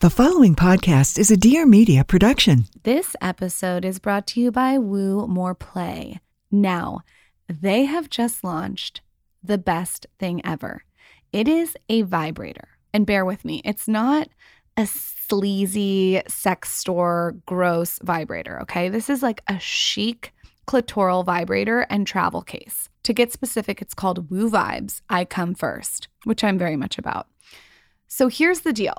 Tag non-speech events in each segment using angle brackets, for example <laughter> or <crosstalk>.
The following podcast is a Dear Media production. This episode is brought to you by Woo More Play. Now, they have just launched the best thing ever. It is a vibrator. And bear with me, it's not a sleazy sex store gross vibrator, okay? This is like a chic clitoral vibrator and travel case. To get specific, it's called Woo Vibes I Come First, which I'm very much about. So here's the deal.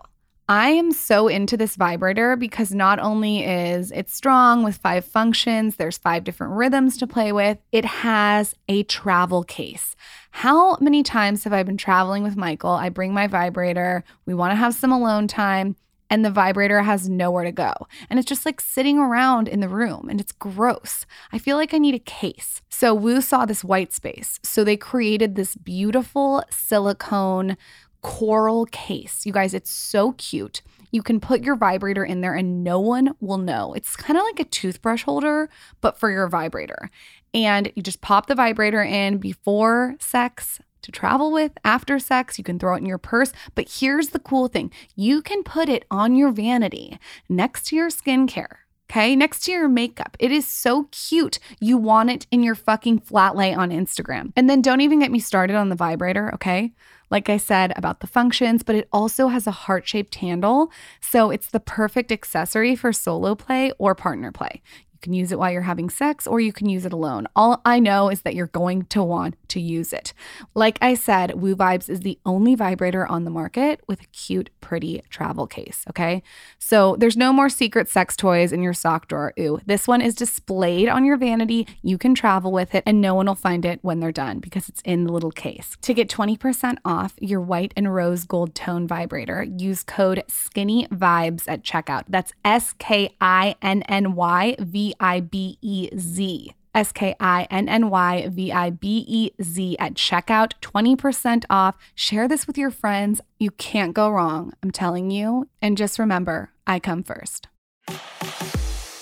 I am so into this vibrator because not only is it strong with five functions, there's five different rhythms to play with, it has a travel case. How many times have I been traveling with Michael? I bring my vibrator, we want to have some alone time, and the vibrator has nowhere to go. And it's just like sitting around in the room and it's gross. I feel like I need a case. So Woo saw this white space. So they created this beautiful silicone coral case. You guys, it's so cute. You can put your vibrator in there and no one will know. It's kind of like a toothbrush holder, but for your vibrator. And you just pop the vibrator in before sex to travel with, after sex. You can throw it in your purse. But here's the cool thing you can put it on your vanity next to your skincare. Okay, next to your makeup. It is so cute. You want it in your fucking flat lay on Instagram. And then don't even get me started on the vibrator, okay? Like I said, about the functions, but it also has a heart shaped handle. So it's the perfect accessory for solo play or partner play. You can use it while you're having sex or you can use it alone. All I know is that you're going to want to use it. Like I said, Woo Vibes is the only vibrator on the market with a cute, pretty travel case. Okay. So there's no more secret sex toys in your sock drawer. Ooh, this one is displayed on your vanity. You can travel with it and no one will find it when they're done because it's in the little case. To get 20% off your white and rose gold tone vibrator, use code Skinny Vibes at checkout. That's S K I N N Y V I B E Z. S K I N N Y V I B E Z at checkout, 20% off. Share this with your friends. You can't go wrong, I'm telling you. And just remember, I come first.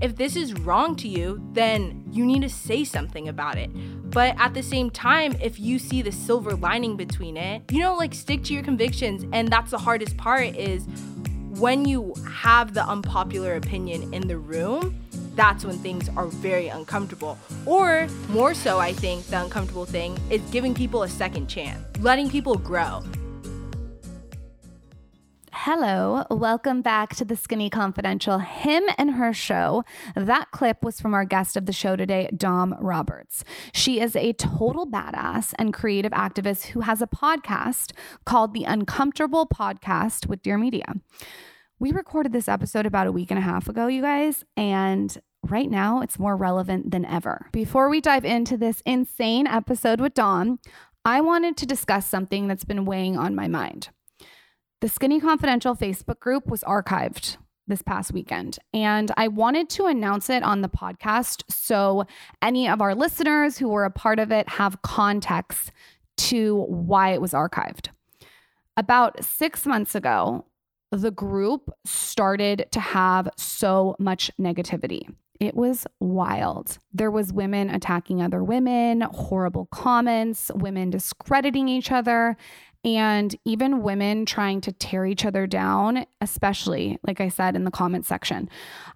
If this is wrong to you, then you need to say something about it. But at the same time, if you see the silver lining between it, you know, like stick to your convictions. And that's the hardest part is when you have the unpopular opinion in the room, that's when things are very uncomfortable. Or more so, I think the uncomfortable thing is giving people a second chance, letting people grow. Hello, welcome back to the Skinny Confidential Him and Her Show. That clip was from our guest of the show today, Dom Roberts. She is a total badass and creative activist who has a podcast called The Uncomfortable Podcast with Dear Media. We recorded this episode about a week and a half ago, you guys, and right now it's more relevant than ever. Before we dive into this insane episode with Dom, I wanted to discuss something that's been weighing on my mind. The Skinny Confidential Facebook group was archived this past weekend, and I wanted to announce it on the podcast so any of our listeners who were a part of it have context to why it was archived. About six months ago, the group started to have so much negativity. It was wild. There was women attacking other women, horrible comments, women discrediting each other, and even women trying to tear each other down, especially, like I said, in the comment section.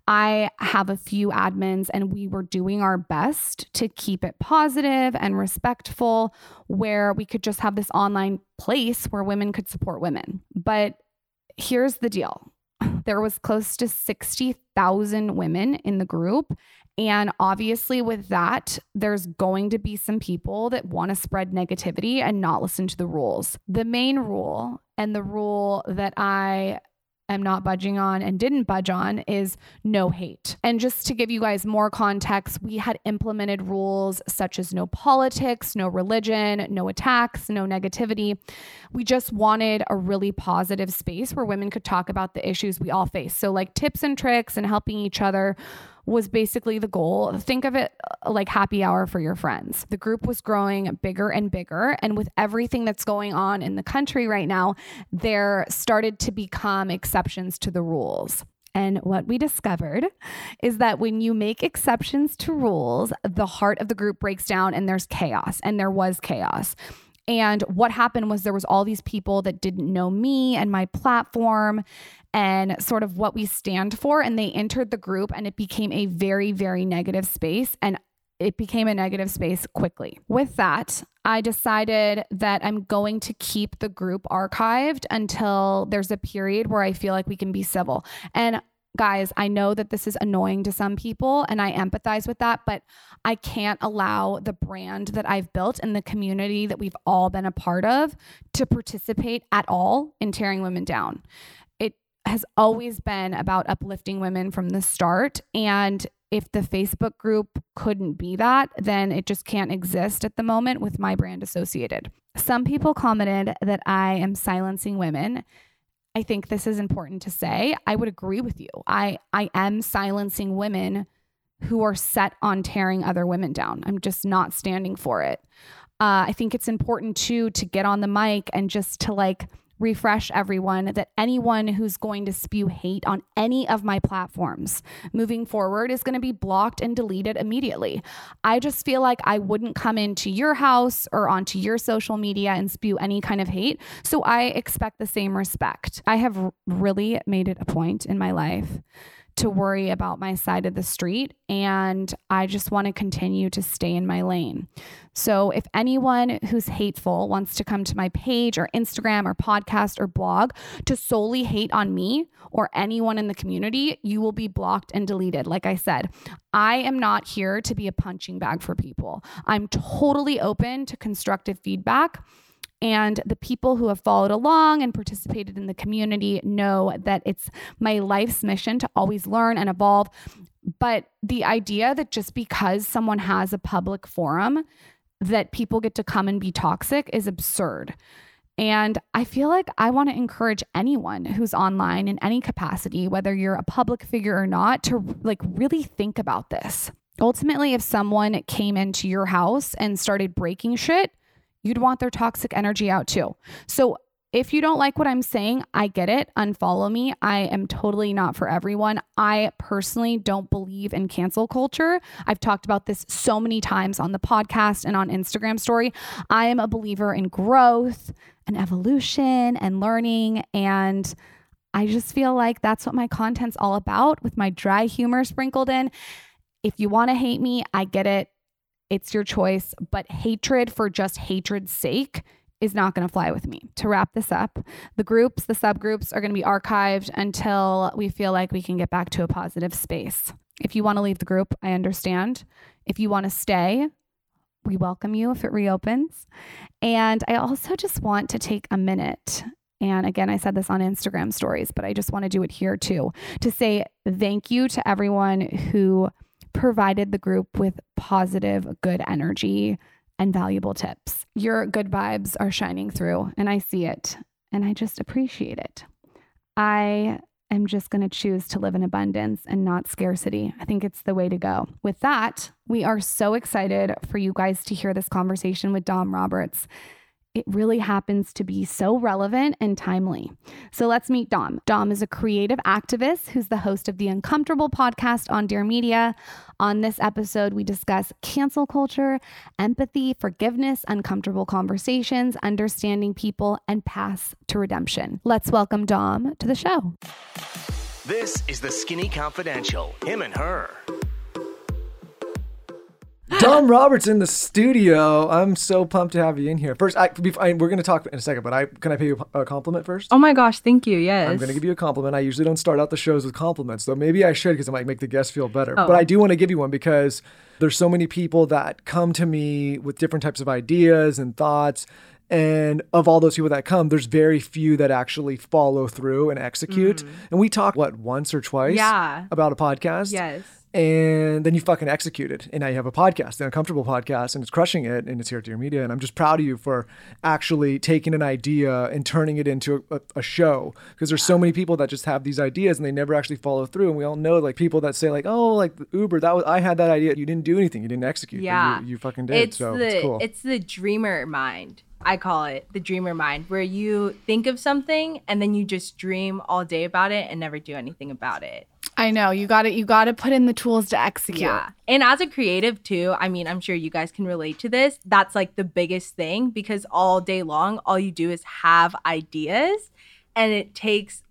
I have a few admins, and we were doing our best to keep it positive and respectful, where we could just have this online place where women could support women. But here's the deal <sighs> there was close to 60,000 women in the group and obviously, with that, there's going to be some people that want to spread negativity and not listen to the rules. The main rule and the rule that I am not budging on and didn't budge on is no hate. And just to give you guys more context, we had implemented rules such as no politics, no religion, no attacks, no negativity. We just wanted a really positive space where women could talk about the issues we all face. So, like tips and tricks and helping each other was basically the goal. Think of it uh, like happy hour for your friends. The group was growing bigger and bigger. And with everything that's going on in the country right now, there started to become exceptions to the rules. And what we discovered is that when you make exceptions to rules, the heart of the group breaks down and there's chaos. And there was chaos. And what happened was there was all these people that didn't know me and my platform and sort of what we stand for and they entered the group and it became a very very negative space and it became a negative space quickly. With that, I decided that I'm going to keep the group archived until there's a period where I feel like we can be civil. And guys, I know that this is annoying to some people and I empathize with that, but I can't allow the brand that I've built and the community that we've all been a part of to participate at all in tearing women down. Has always been about uplifting women from the start. And if the Facebook group couldn't be that, then it just can't exist at the moment with my brand associated. Some people commented that I am silencing women. I think this is important to say. I would agree with you. I I am silencing women who are set on tearing other women down. I'm just not standing for it. Uh, I think it's important too to get on the mic and just to like refresh everyone that anyone who's going to spew hate on any of my platforms moving forward is going to be blocked and deleted immediately. I just feel like I wouldn't come into your house or onto your social media and spew any kind of hate. So I expect the same respect. I have really made it a point in my life to worry about my side of the street. And I just want to continue to stay in my lane. So if anyone who's hateful wants to come to my page or Instagram or podcast or blog to solely hate on me or anyone in the community, you will be blocked and deleted. Like I said, I am not here to be a punching bag for people. I'm totally open to constructive feedback. And the people who have followed along and participated in the community know that it's my life's mission to always learn and evolve. But the idea that just because someone has a public forum, that people get to come and be toxic is absurd. And I feel like I want to encourage anyone who's online in any capacity, whether you're a public figure or not, to like really think about this. Ultimately, if someone came into your house and started breaking shit, you'd want their toxic energy out too. So if you don't like what I'm saying, I get it. Unfollow me. I am totally not for everyone. I personally don't believe in cancel culture. I've talked about this so many times on the podcast and on Instagram story. I am a believer in growth and evolution and learning and I just feel like that's what my content's all about with my dry humor sprinkled in. If you want to hate me, I get it. It's your choice, but hatred for just hatred's sake is not going to fly with me. To wrap this up, the groups, the subgroups are going to be archived until we feel like we can get back to a positive space. If you want to leave the group, I understand. If you want to stay, we welcome you if it reopens. And I also just want to take a minute. And again, I said this on Instagram stories, but I just want to do it here too to say thank you to everyone who provided the group with positive, good energy and valuable tips. Your good vibes are shining through, and I see it, and I just appreciate it. I am just going to choose to live in abundance and not scarcity. I think it's the way to go. With that, we are so excited for you guys to hear this conversation with Dom Roberts it really happens to be so relevant and timely. So let's meet Dom. Dom is a creative activist who's the host of the Uncomfortable podcast on Dear Media. On this episode, we discuss cancel culture, empathy, forgiveness, uncomfortable conversations, understanding people, and paths to redemption. Let's welcome Dom to the show. This is the Skinny Confidential, him and her. Dom Roberts in the studio. I'm so pumped to have you in here. First, I, I, we're going to talk in a second, but I can I pay you a compliment first? Oh my gosh, thank you. Yes. I'm going to give you a compliment. I usually don't start out the shows with compliments, though maybe I should because it might make the guests feel better. Oh. But I do want to give you one because there's so many people that come to me with different types of ideas and thoughts. And of all those people that come, there's very few that actually follow through and execute. Mm. And we talk, what, once or twice yeah. about a podcast? Yes and then you fucking executed and now you have a podcast an uncomfortable podcast and it's crushing it and it's here at dear media. And i'm just proud of you for actually taking an idea and turning it into a, a show. Because there's so many people that just have these ideas and they never actually follow through. And we all know like people that say like oh like uber that was i had that idea. You didn't do anything. You didn't execute Yeah. you, you fucking did. It's so the it's cool. it's the dreamer mind. I call it the dreamer mind, where you think of something and then you just dream all day about it and never do anything about it. I know you got to You got to put in the tools to execute. Yeah. And as a creative too, I mean, I'm sure you guys can relate to this. That's like the biggest thing because all day long, all you do is have ideas and it takes,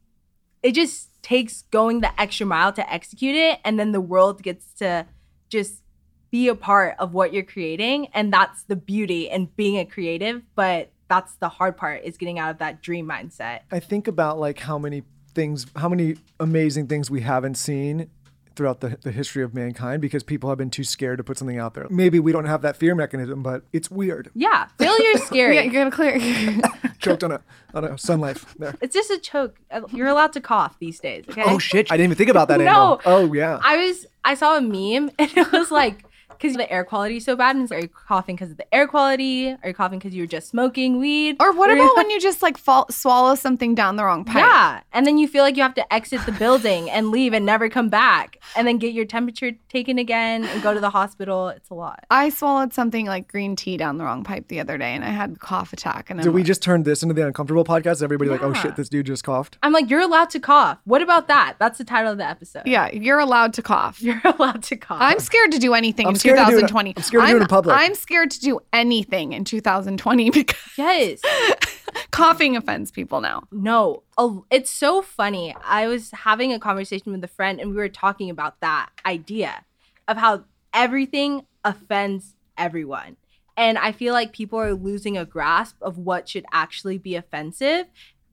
it just takes going the extra mile to execute it. And then the world gets to just be a part of what you're creating. And that's the beauty in being a creative. But that's the hard part is getting out of that dream mindset. I think about like how many things, how many amazing things we haven't seen throughout the, the history of mankind because people have been too scared to put something out there. Maybe we don't have that fear mechanism, but it's weird. Yeah. Failure's <laughs> scary. Yeah, you're gonna clear. <laughs> Choked on a on a sun life there. It's just a choke. You're allowed to cough these days. Okay. Oh shit! I didn't even think about that No. angle. Oh yeah. I was I saw a meme <laughs> and it was like because the air quality is so bad and it's like, are you coughing because of the air quality? Are you coughing because you were just smoking weed? or what Or- about when you just like fall, swallow something down the wrong pipe? yeah, and then you feel like you have to exit the building and leave and never come back, and then get your temperature taken again and go to the hospital. It's a lot. I swallowed something like green tea down the wrong pipe the other day, and I had a cough attack. And Did I'm we like, just turn this into the uncomfortable podcast? Everybody like, oh shit, this dude just coughed. I'm like, you're allowed to cough. What about that? That's the title of the episode. Yeah, you're allowed to cough. <laughs> You're allowed to cough. I'm scared to do anything I'm in scared to do it- 2020. I'm scared to do it in public. I'm scared to do anything in 2020 <laughs> because yes. <laughs> coughing offends people now. No, a- it's so funny. I was having a conversation with a friend and we were talking about that idea of how everything offends everyone. And I feel like people are losing a grasp of what should actually be offensive.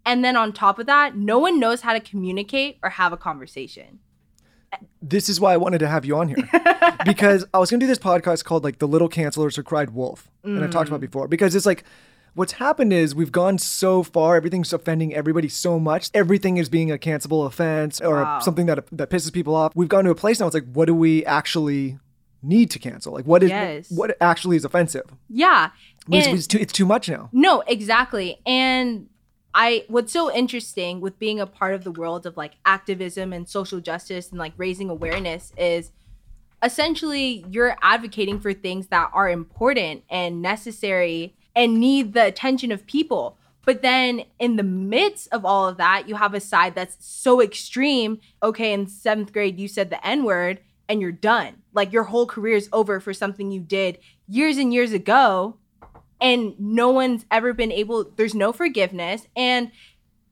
And then on top of that, no one knows how to communicate or have a conversation. This is why I wanted to have you on here <laughs> because I was gonna do this podcast called like the Little Cancelers Who Cried Wolf, and I've talked about it before because it's like. What's happened is we've gone so far, everything's offending everybody so much. Everything is being a cancelable offense or Wow. something that that pisses people off. We've gone to a place now. It's like, what do we actually need to cancel? Like, what is Yes. what actually is offensive? Yeah. It's, it's too, it's too much now. No, exactly. And I what's so interesting with being a part of the world of like activism and social justice and like raising awareness is essentially you're advocating for things that are important and necessary and need the attention of people. But then in the midst of all of that, you have a side that's so extreme. Okay, in seventh grade, you said the N word and you're done. Like your whole career is over for something you did years and years ago and no one's ever been able there's no forgiveness. And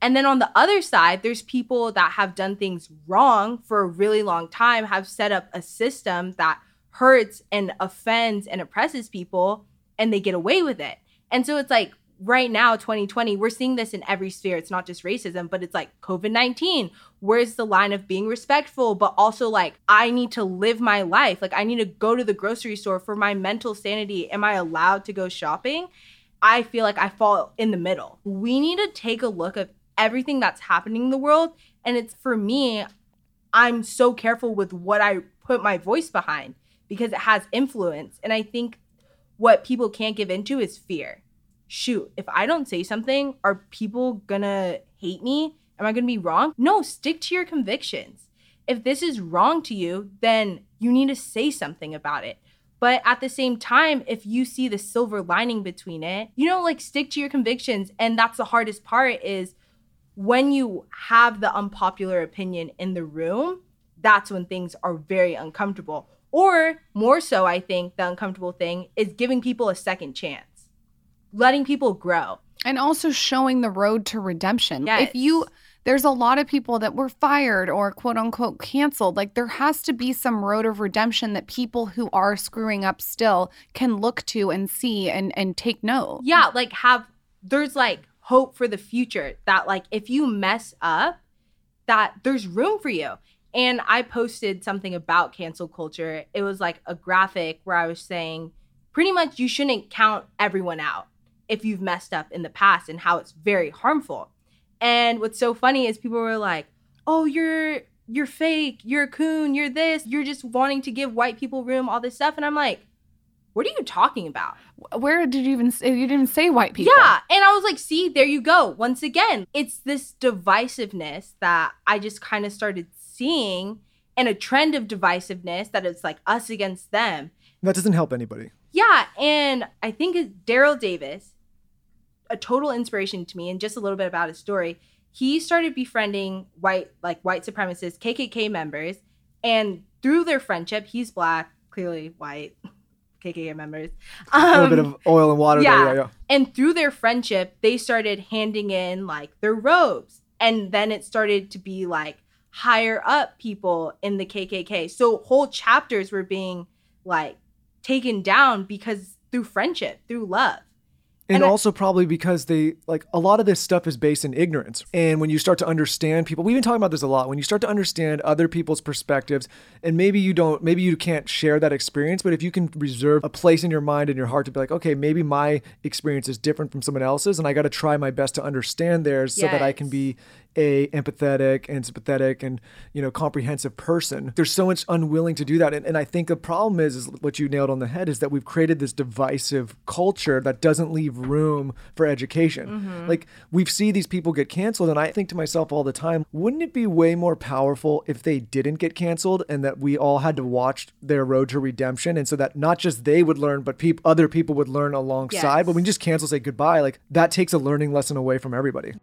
and then on the other side there's people that have done things wrong for a really long time have set up a system that hurts and offends and oppresses people and they get away with it. And so it's like right now 2020 we're seeing this in every sphere. It's not just racism but it's like covid-19 where's the line of being respectful? But also like i need to live my life. Like i need to go to the grocery store for my mental sanity. Am i allowed to go shopping? I feel like i fall in the middle. We need to take a look at everything that's happening in the world. And it's for me i'm so careful with what i put my voice behind because it has influence. And i think what people can't give into is fear shoot, if I don't say something, are people gonna hate me? Am I gonna be wrong? No, stick to your convictions. If this is wrong to you, then you need to say something about it. But at the same time, if you see the silver lining between it, you know, like stick to your convictions. And that's the hardest part is when you have the unpopular opinion in the room, that's when things are very uncomfortable. Or more so, I think the uncomfortable thing is giving people a second chance letting people grow. and also showing the road to redemption. Yes. If you there's a lot of people that were fired or quote unquote canceled. Like there has to be some road of redemption that people who are screwing up still can look to and see and and take note. Yeah, like have there's like hope for the future that like if you mess up that there's room for you. And I posted something about cancel culture. It was like a graphic where I was saying pretty much you shouldn't count everyone out if you've messed up in the past and how it's very harmful. And what's so funny is people were like, "Oh, you're you're fake, you're a coon, you're this, you're just wanting to give white people room, all this stuff. And I'm like, what are you talking about? Where did you even say, you didn't even say white people? Yeah. And I was like, see, there you go. Once again, it's this divisiveness that I just kind of started seeing and a trend of divisiveness that it's like us against them. That doesn't help anybody. Yeah. And I think it's Daryl Davis, a total inspiration to me, and just a little bit about his story. He started befriending white, like white supremacist KKK members. And through their friendship, he's black, clearly white. <laughs> KKK members. Um, a little bit of oil and water yeah. there. Yeah, yeah. And through their friendship, they started handing in like their robes. And then it started to be like higher up people in the KKK. So whole chapters were being like taken down because through friendship, through love. And, And I- also probably because they like a lot of this stuff is based in ignorance. And when you start to understand people, we've been talking about this a lot. When you start to understand other people's perspectives, and maybe you don't, maybe you can't share that experience, but if you can reserve a place in your mind and your heart to be like, okay, maybe my experience is different from someone else's, and I got to try my best to understand theirs so that I can be a empathetic and sympathetic and you know comprehensive person. There's so much unwilling to do that. And, and i think the problem is is what you nailed on the head is that we've created this divisive culture that doesn't leave room for education. Mm-hmm. Like we've see these people get canceled and i think to myself all the time wouldn't it be way more powerful if they didn't get canceled and that we all had to watch their road to redemption? And so that not just they would learn but peop- other people would learn alongside. Yes. but when you just cancel say goodbye like that takes a learning lesson away from everybody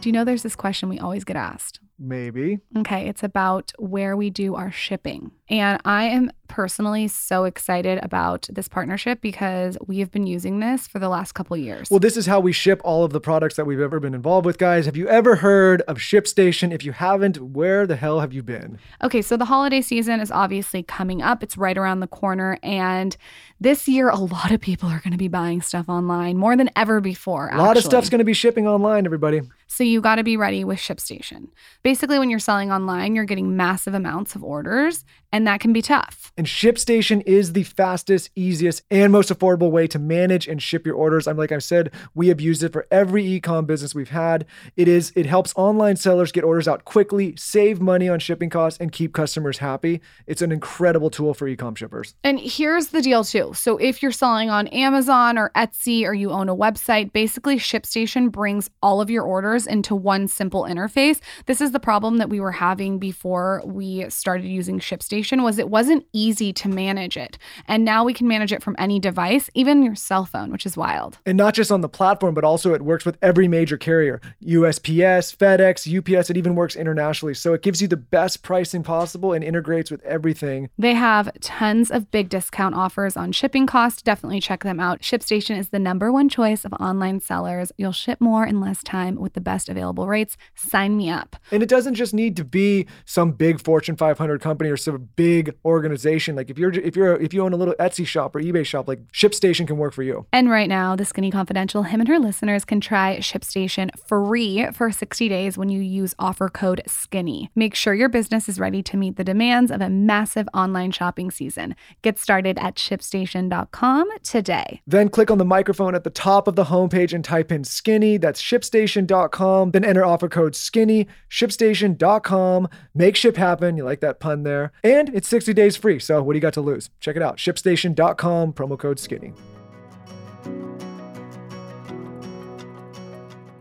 Do you know there's this question we always get asked? maybe Okay, it's about where we do our shipping. And I am personally so excited about this partnership because we have been using this for the last couple years. Well, this is how we ship all of the products that we've ever been involved with, guys. Have you ever heard of ShipStation? If you haven't, where the hell have you been? Okay, so the holiday season is obviously coming up. It's right around the corner. And this year, a lot of people are going to be buying stuff online more than ever before. A lot of stuff's going to be shipping online, everybody. So you got to be ready with ShipStation. Basically, when you're selling online, you're getting massive amounts of orders, and that can be tough. And ShipStation is the fastest, easiest, and most affordable way to manage and ship your orders. I'm like I said, we have used it for every e-com business we've had. It is it helps online sellers get orders out quickly, save money on shipping costs, and keep customers happy. It's an incredible tool for e-com shippers. And here's the deal, too. So, if you're selling on Amazon or Etsy or you own a website, basically ShipStation brings all of your orders into one simple interface. This is the problem that we were having before we started using ShipStation was it wasn't easy to manage it. And now we can manage it from any device, even your cell phone, which is wild. And not just on the platform, but also it works with every major carrier USPS, FedEx, UPS. It even works internationally. So it gives you the best pricing possible and integrates with everything. They have tons of big discount offers on shipping costs. Definitely check them out. ShipStation is the number one choice of online sellers. You'll ship more in less time with the best available rates. Sign me up. And it doesn't just need to be some big Fortune 500 company or some big organization. Like if you're if you're if you own a little Etsy shop or eBay shop, like ShipStation can work for you. And right now, the Skinny Confidential, him and her listeners can try ShipStation free for 60 days when you use offer code SKINNY. Make sure your business is ready to meet the demands of a massive online shopping season. Get started at shipstation.com today. Then click on the microphone at the top of the homepage and type in skinny. That's shipstation.com. Then enter offer code skinny, shipstation.com. Make ship happen. You like that pun there. And it's 60 days free. So what do you got to lose? Check it out. Shipstation.com, promo code skinny.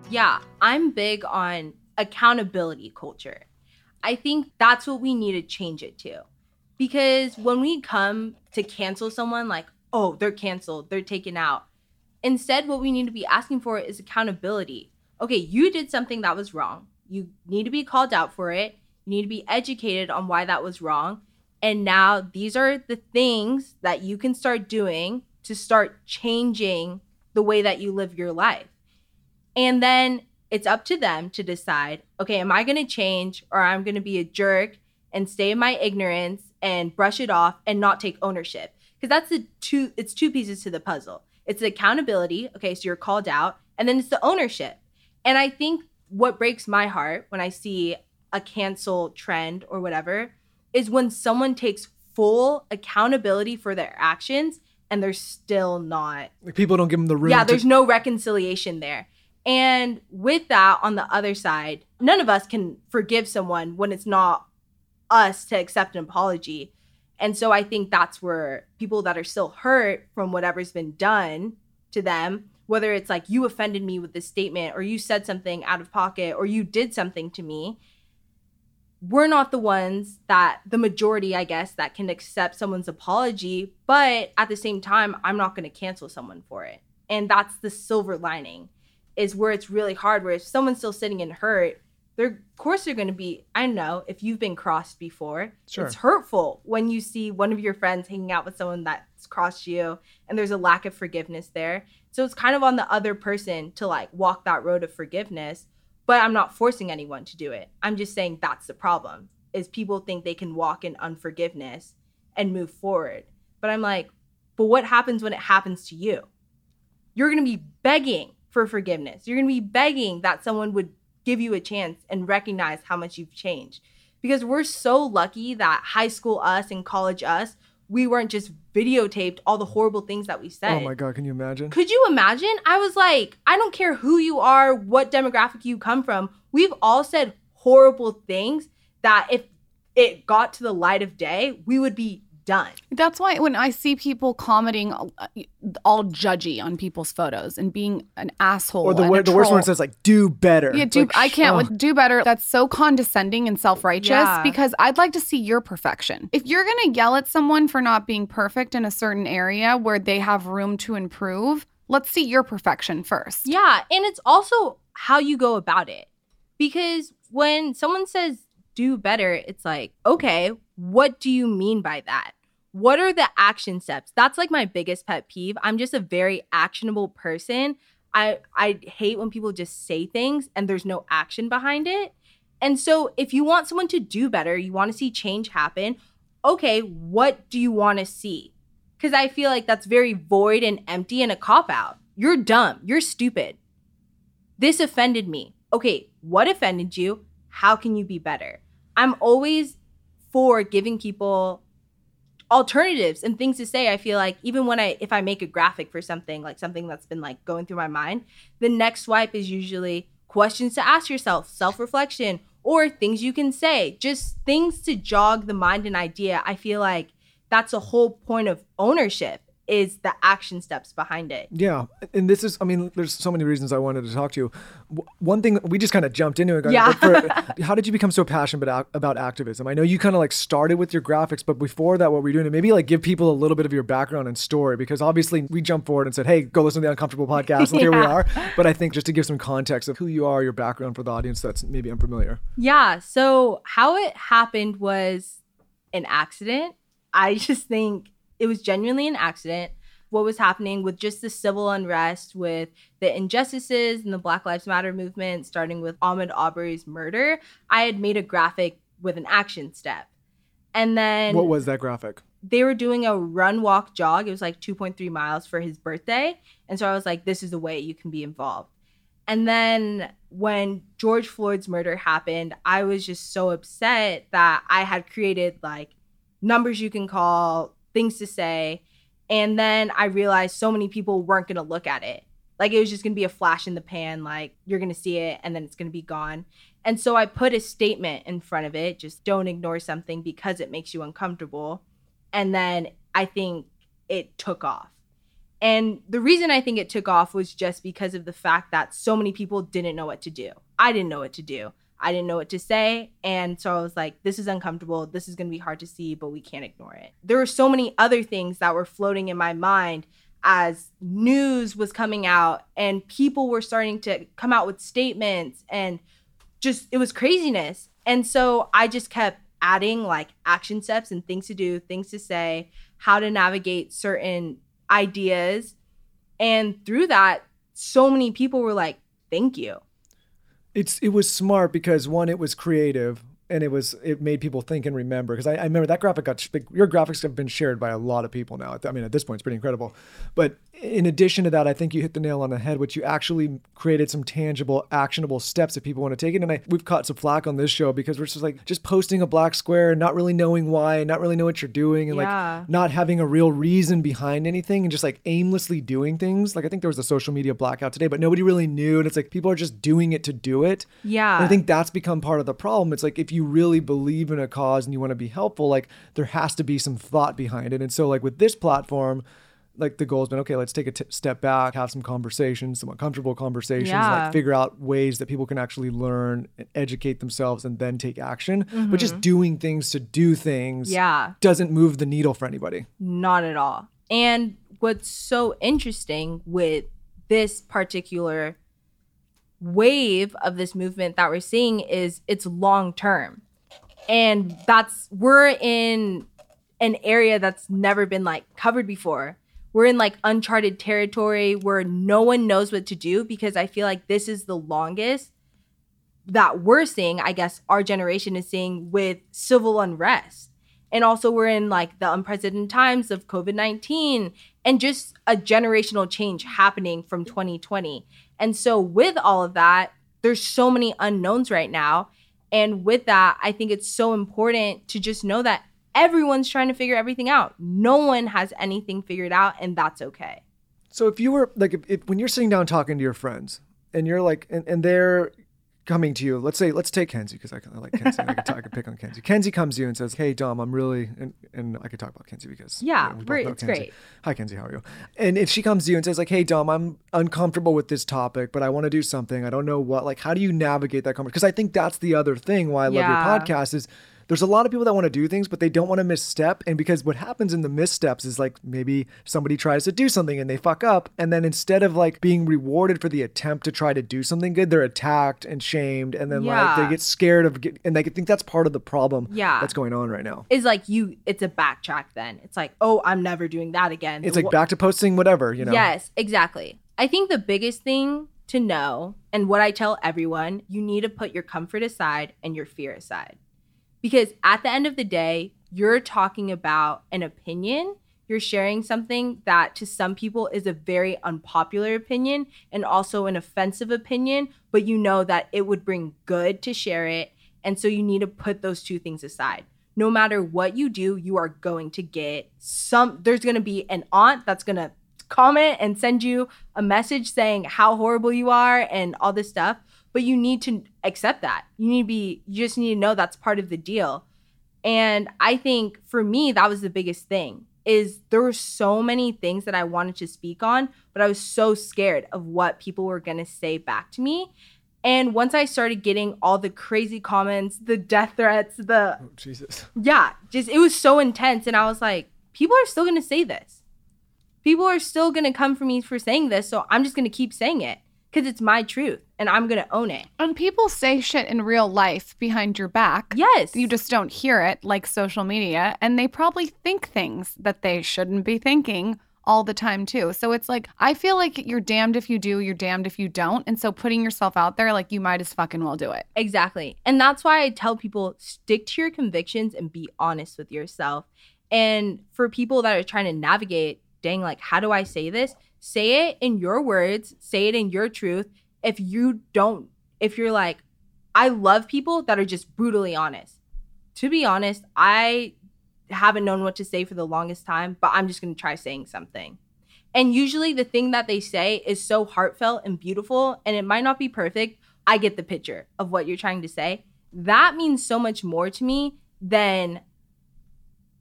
Yeah, I'm big on accountability culture. I think that's what we need to change it to. Because when we come to cancel someone, like, oh, they're canceled, they're taken out, instead, what we need to be asking for is accountability. Okay, you did something that was wrong. You need to be called out for it. You need to be educated on why that was wrong. And now these are the things that you can start doing to start changing the way that you live your life. And then it's up to them to decide okay, am I going to change or I'm going to be a jerk and stay in my ignorance and brush it off and not take ownership? Because that's the two, it's two pieces to the puzzle. It's the accountability. Okay, so you're called out. And then it's the ownership. And I think what breaks my heart when I see a cancel trend or whatever is when someone takes full accountability for their actions and they're still not Like people don't give them the room. yeah, to- there's no reconciliation there. And with that, on the other side, none of us can forgive someone when it's not us to accept an apology. And so I think that's where people that are still hurt from whatever's been done to them, whether it's like you offended me with this statement or you said something out of pocket or you did something to me, we're not the ones that the majority, I guess, that can accept someone's apology. But at the same time, I'm not going to cancel someone for it. And that's the silver lining is where it's really hard, where if someone's still sitting in hurt, they're of course they're going to be i know if you've been crossed before sure. it's hurtful when you see one of your friends hanging out with someone that's crossed you and there's a lack of forgiveness there so it's kind of on the other person to like walk that road of forgiveness but i'm not forcing anyone to do it. I'm just saying that's the problem is people think they can walk in unforgiveness and move forward. But i'm like but what happens when it happens to you? You're going to be begging for forgiveness. You're going to be begging that someone would give you a chance and recognize how much you've changed. Because we're so lucky that high school us and college us, we weren't just videotaped all the horrible things that we said. Oh my God, can you imagine? Could you imagine? I was like, I don't care who you are, what demographic you come from. We've all said horrible things that if it got to the light of day, we would be done. That's why when I see people commenting all, all judgy on people's photos and being an asshole, or the, the troll, worst one says like "do better." Yeah, do like, I can't with do better. That's so condescending and self righteous yeah. because I'd like to see your perfection. If you're gonna yell at someone for not being perfect in a certain area where they have room to improve, let's see your perfection first. Yeah, and it's also how you go about it because when someone says do better, it's like, okay, what do you mean by that? What are the action steps? That's like my biggest pet peeve. I'm just a very actionable person. I I hate when people just say things and there's no action behind it. And so if you want someone to do better, you want to see change happen, okay, what do you want to see? Cuz I feel like that's very void and empty and a cop out. You're dumb. You're stupid. This offended me. Okay, what offended you? How can you be better? I'm always for giving people alternatives and things to say i feel like even when i if i make a graphic for something like something that's been like going through my mind the next swipe is usually questions to ask yourself self-reflection or things you can say just things to jog the mind and idea. I feel like that's a whole point of ownership is the action steps behind it. Yeah. And this is, I mean, there's so many reasons I wanted to talk to you. One thing, we just kind of jumped into it. Yeah. For, <laughs> how did you become so passionate about, about activism? I know you kind of like started with your graphics, but before that, what were you doing? And maybe like give people a little bit of your background and story, because obviously we jumped forward and said, hey, go listen to the Uncomfortable <laughs> podcast. And yeah. here we are. But I think just to give some context of who you are, your background for the audience that's maybe unfamiliar. Yeah. So how it happened was an accident. I just think it was genuinely an accident. What was happening with just the civil unrest with the injustices and the black lives matter movement starting with Ahmaud Arbery's murder i had made a graphic with an action step. And then what was that graphic? they were doing a run walk jog. It was like 2.3 miles for his birthday. And so i was like this is the way you can be involved. And then when george floyd's murder happened i was just so upset that i had created like numbers you can call things to say. And then I realized so many people weren't going to look at it. Like it was just going to be a flash in the pan, like you're going to see it and then it's going to be gone. And so I put a statement in front of it just don't ignore something because it makes you uncomfortable. And then I think it took off. And the reason I think it took off was just because of the fact that so many people didn't know what to do. I didn't know what to do. I didn't know what to say. And so I was like, this is uncomfortable. This is going to be hard to see, but we can't ignore it. There were so many other things that were floating in my mind as news was coming out and people were starting to come out with statements and just it was craziness. And so I just kept adding like action steps and things to do, things to say, how to navigate certain ideas. And through that, so many people were like, thank you it's it was smart because one, it was creative, and it was it made people think and remember because I, I remember that graphic got your graphics have been shared by a lot of people now. I mean, at this point, it's pretty incredible. But in addition to that, I think you hit the nail on the head, which you actually created some tangible, actionable steps that people want to take it. And I, we've caught some flack on this show because we're just like just posting a black square, and not really knowing why, not really know what you're doing, and Yeah. like not having a real reason behind anything, and just like aimlessly doing things. Like I think there was a social media blackout today, but nobody really knew, and it's like people are just doing it to do it. Yeah. And I think that's become part of the problem. It's like if you really believe in a cause and you want to be helpful, like there has to be some thought behind it. And so like with this platform, like the goal has been okay, let's take a t- step back, have some conversations, some uncomfortable conversations, Yeah. like figure out ways that people can actually learn and educate themselves and then take action. But Mm-hmm. just doing things to do things Yeah. doesn't move the needle for anybody. Not at all. And what's so interesting with this particular wave of this movement that we're seeing is it's long term. And that's we're in an area that's never been like covered before. We're in like uncharted territory where no one knows what to do because I feel like this is the longest that we're seeing, I guess our generation is seeing with civil unrest. And also, we're in like the unprecedented times of COVID 19 and just a generational change happening from 2020. And so, with all of that, there's so many unknowns right now. And with that, I think it's so important to just know that everyone's trying to figure everything out. No one has anything figured out, and that's okay. So if you were like, if, if when you're sitting down talking to your friends and you're like, and, and they're coming to you, let's say, let's take Kenzie because I, I like Kenzie. I, could talk, I could pick on Kenzie. Kenzie comes to you and says, "Hey Dom, I'm really," and, and I could talk about Kenzie because Yeah, you know, we both we're- know it's Kenzie. great. Hi Kenzie, how are you? And if she comes to you and says like, "Hey Dom, I'm uncomfortable with this topic, but I want to do something. I don't know what. Like, how do you navigate that conversation? Because I think that's the other thing why I love your podcast is there's a lot of people that want to do things, but they don't want to misstep. And because what happens in the missteps is like maybe somebody tries to do something and they fuck up. And then instead of like being rewarded for the attempt to try to do something good, they're attacked and shamed. And then like they get scared of, get, and they think that's part of the problem Yeah. that's going on right now. Is like you, it's a backtrack then. It's like, oh, I'm never doing that again. It's like Wha- back to posting whatever, you know? Yes, exactly. I think the biggest thing to know, and what I tell everyone, you need to put your comfort aside and your fear aside. Because at the end of the day, you're talking about an opinion. You're sharing something that to some people is a very unpopular opinion and also an offensive opinion, but you know that it would bring good to share it. And so you need to put those two things aside. No matter what you do, you are going to get some, there's going to be an aunt that's going to comment and send you a message saying how horrible you are and all this stuff but you need to accept that you need to be you just need to know that's part of the deal and i think for me that was the biggest thing is there were so many things that i wanted to speak on but i was so scared of what people were going to say back to me and once i started getting all the crazy comments the death threats the Oh, Jesus. yeah, just it was so intense. And I was like, people are still gonna say this. People are still gonna come for me for saying this. So I'm just gonna keep saying it because it's my truth and I'm gonna own it. And people say shit in real life behind your back. Yes. You just don't hear it like social media. And they probably think things that they shouldn't be thinking all the time, too. So it's like, I feel like you're damned if you do, you're damned if you don't. And so putting yourself out there, like, you might as fucking well do it. Exactly. And that's why I tell people stick to your convictions and be honest with yourself. And for people that are trying to navigate, dang, like, how do I say this? Say it in your words, say it in your truth. If you don't, if you're like, I love people that are just brutally honest. To be honest, I haven't known what to say for the longest time, but I'm just to try saying something. And usually the thing that they say is so heartfelt and beautiful, and it might not be perfect. I get the picture of what you're trying to say. That means so much more to me than,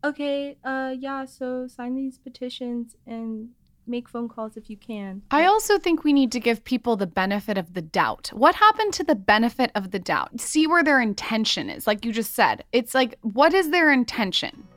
okay, uh, yeah, so sign these petitions and make phone calls if you can. I also think we need to give people the benefit of the doubt. What happened to the benefit of the doubt? See where their intention is. Like you just said, it's like, what is their intention?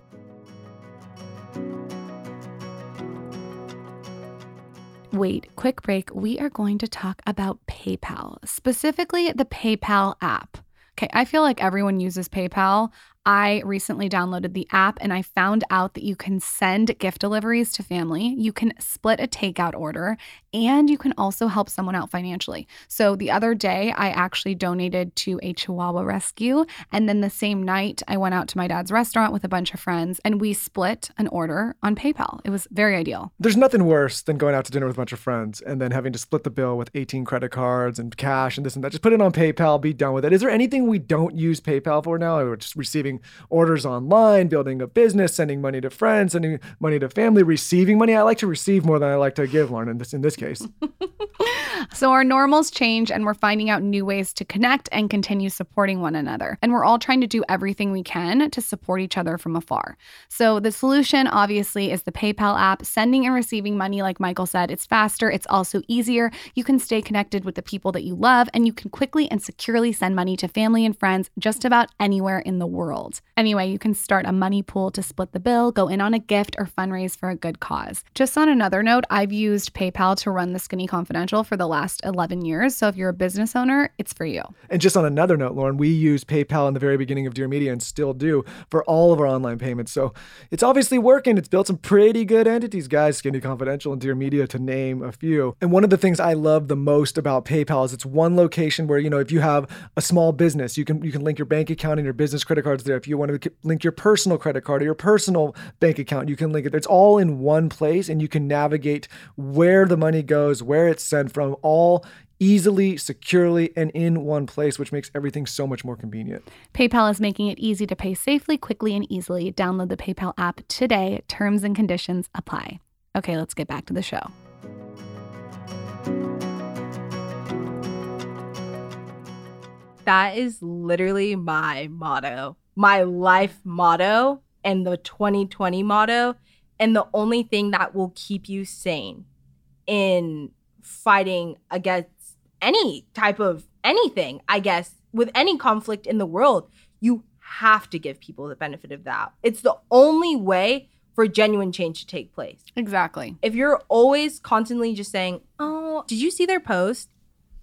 Wait, quick break. We are going to talk about PayPal, specifically the PayPal app. Okay, I feel like everyone uses PayPal. I recently downloaded the app and I found out that you can send gift deliveries to family, you can split a takeout order, and you can also help someone out financially. So the other day, I actually donated to a Chihuahua rescue. And then the same night, I went out to my dad's restaurant with a bunch of friends and we split an order on PayPal. It was very ideal. There's nothing worse than going out to dinner with a bunch of friends and then having to split the bill with 18 credit cards and cash and this and that. Just put it on PayPal, be done with it. Is there anything we don't use PayPal for now? We're just receiving orders online, building a business, sending money to friends, sending money to family, receiving money. I like to receive more than I like to give, Lauryn, in this, in this case. <laughs> so our normals change and we're finding out new ways to connect and continue supporting one another. And we're all trying to do everything we can to support each other from afar. So the solution obviously is the PayPal app. Sending and receiving money, like Michael said, it's faster, it's also easier. You can stay connected with the people that you love, and you can quickly and securely send money to family and friends just about anywhere in the world. Anyway, you can start a money pool to split the bill, go in on a gift, or fundraise for a good cause. Just on another note, I've used PayPal to run the Skinny Confidential for the last 11 years. So if you're a business owner, it's for you. And just on another note, Lauryn, we used PayPal in the very beginning of Dear Media and still do for all of our online payments. So it's obviously working. It's built some pretty good entities, guys, Skinny Confidential and Dear Media to name a few. And one of the things I love the most about PayPal is it's one location where, you know, if you have a small business, you can you can link your bank account and your business credit cards there. If you want to link your personal credit card or your personal bank account, you can link it. It's all in one place and you can navigate where the money goes, where it's sent from, all easily, securely, and in one place, which makes everything so much more convenient. PayPal is making it easy to pay safely, quickly, and easily. Download the PayPal app today. Terms and conditions apply. Okay, let's get back to the show. That is literally my motto, my life motto, and the 2020 motto, and the only thing that will keep you sane in fighting against any type of anything, I guess, with any conflict in the world. You have to give people the benefit of that. It's the only way for genuine change to take place. Exactly. If you're always constantly just saying, "Oh, did you see their post?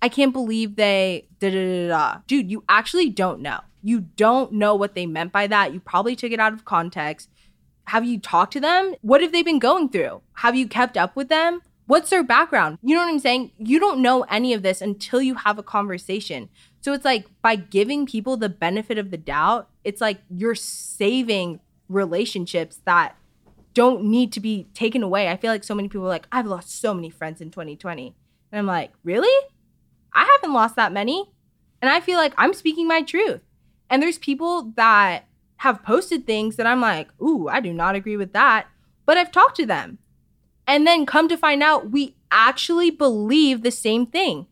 I can't believe they da da da da." Dude, you actually don't know. You don't know what they meant by that. You probably took it out of context. Have you talked to them? What have they been going through? Have you kept up with them? What's their background? You know what I'm saying? You don't know any of this until you have a conversation. So it's like by giving people the benefit of the doubt, it's like you're saving relationships that don't need to be taken away. I feel like so many people are like, I've lost so many friends in 2020. And I'm like, really? I haven't lost that many. And I feel like I'm speaking my truth. And there's people that have posted things that I'm like, ooh, I do not agree with that. But I've talked to them. And then come to find out we actually believe the same thing.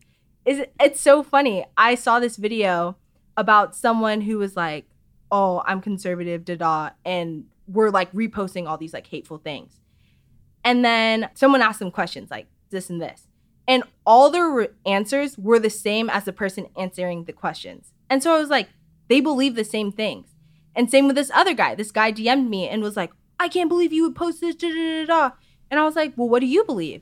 Is it's so funny. I saw this video about someone who was like, "Oh, I'm conservative, da da," and we're like reposting all these like hateful things. And then someone asked them questions like this and this. And all their re- answers were the same as the person answering the questions. And so I was like, they believe the same things. And same with this other guy. This guy DM'd me and was like, I can't believe you would post this, da da da da. And I was like, well, what do you believe?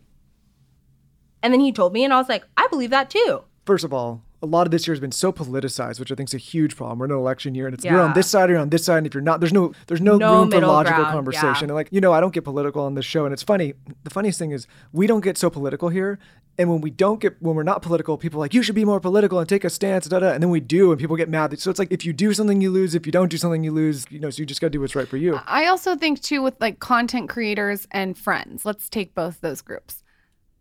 And then he told me, and I was like, I believe that too. First of all, a lot of this year has been so politicized, which I think is a huge problem. We're in an election year, and it's Yeah. you're on this side or you're on this side. And if you're not, there's no there's no, No room for logical ground, conversation. yeah. And like you know, I don't get political on this show, and it's funny. The funniest thing is we don't get so political here. And when we don't get when we're not political, people are like you should be more political and take a stance, da da. And then we do, and people get mad. So it's like if you do something, you lose. If you don't do something, you lose. You know, so you just got to do what's right for you. I also think too with like content creators and friends. Let's take both those groups.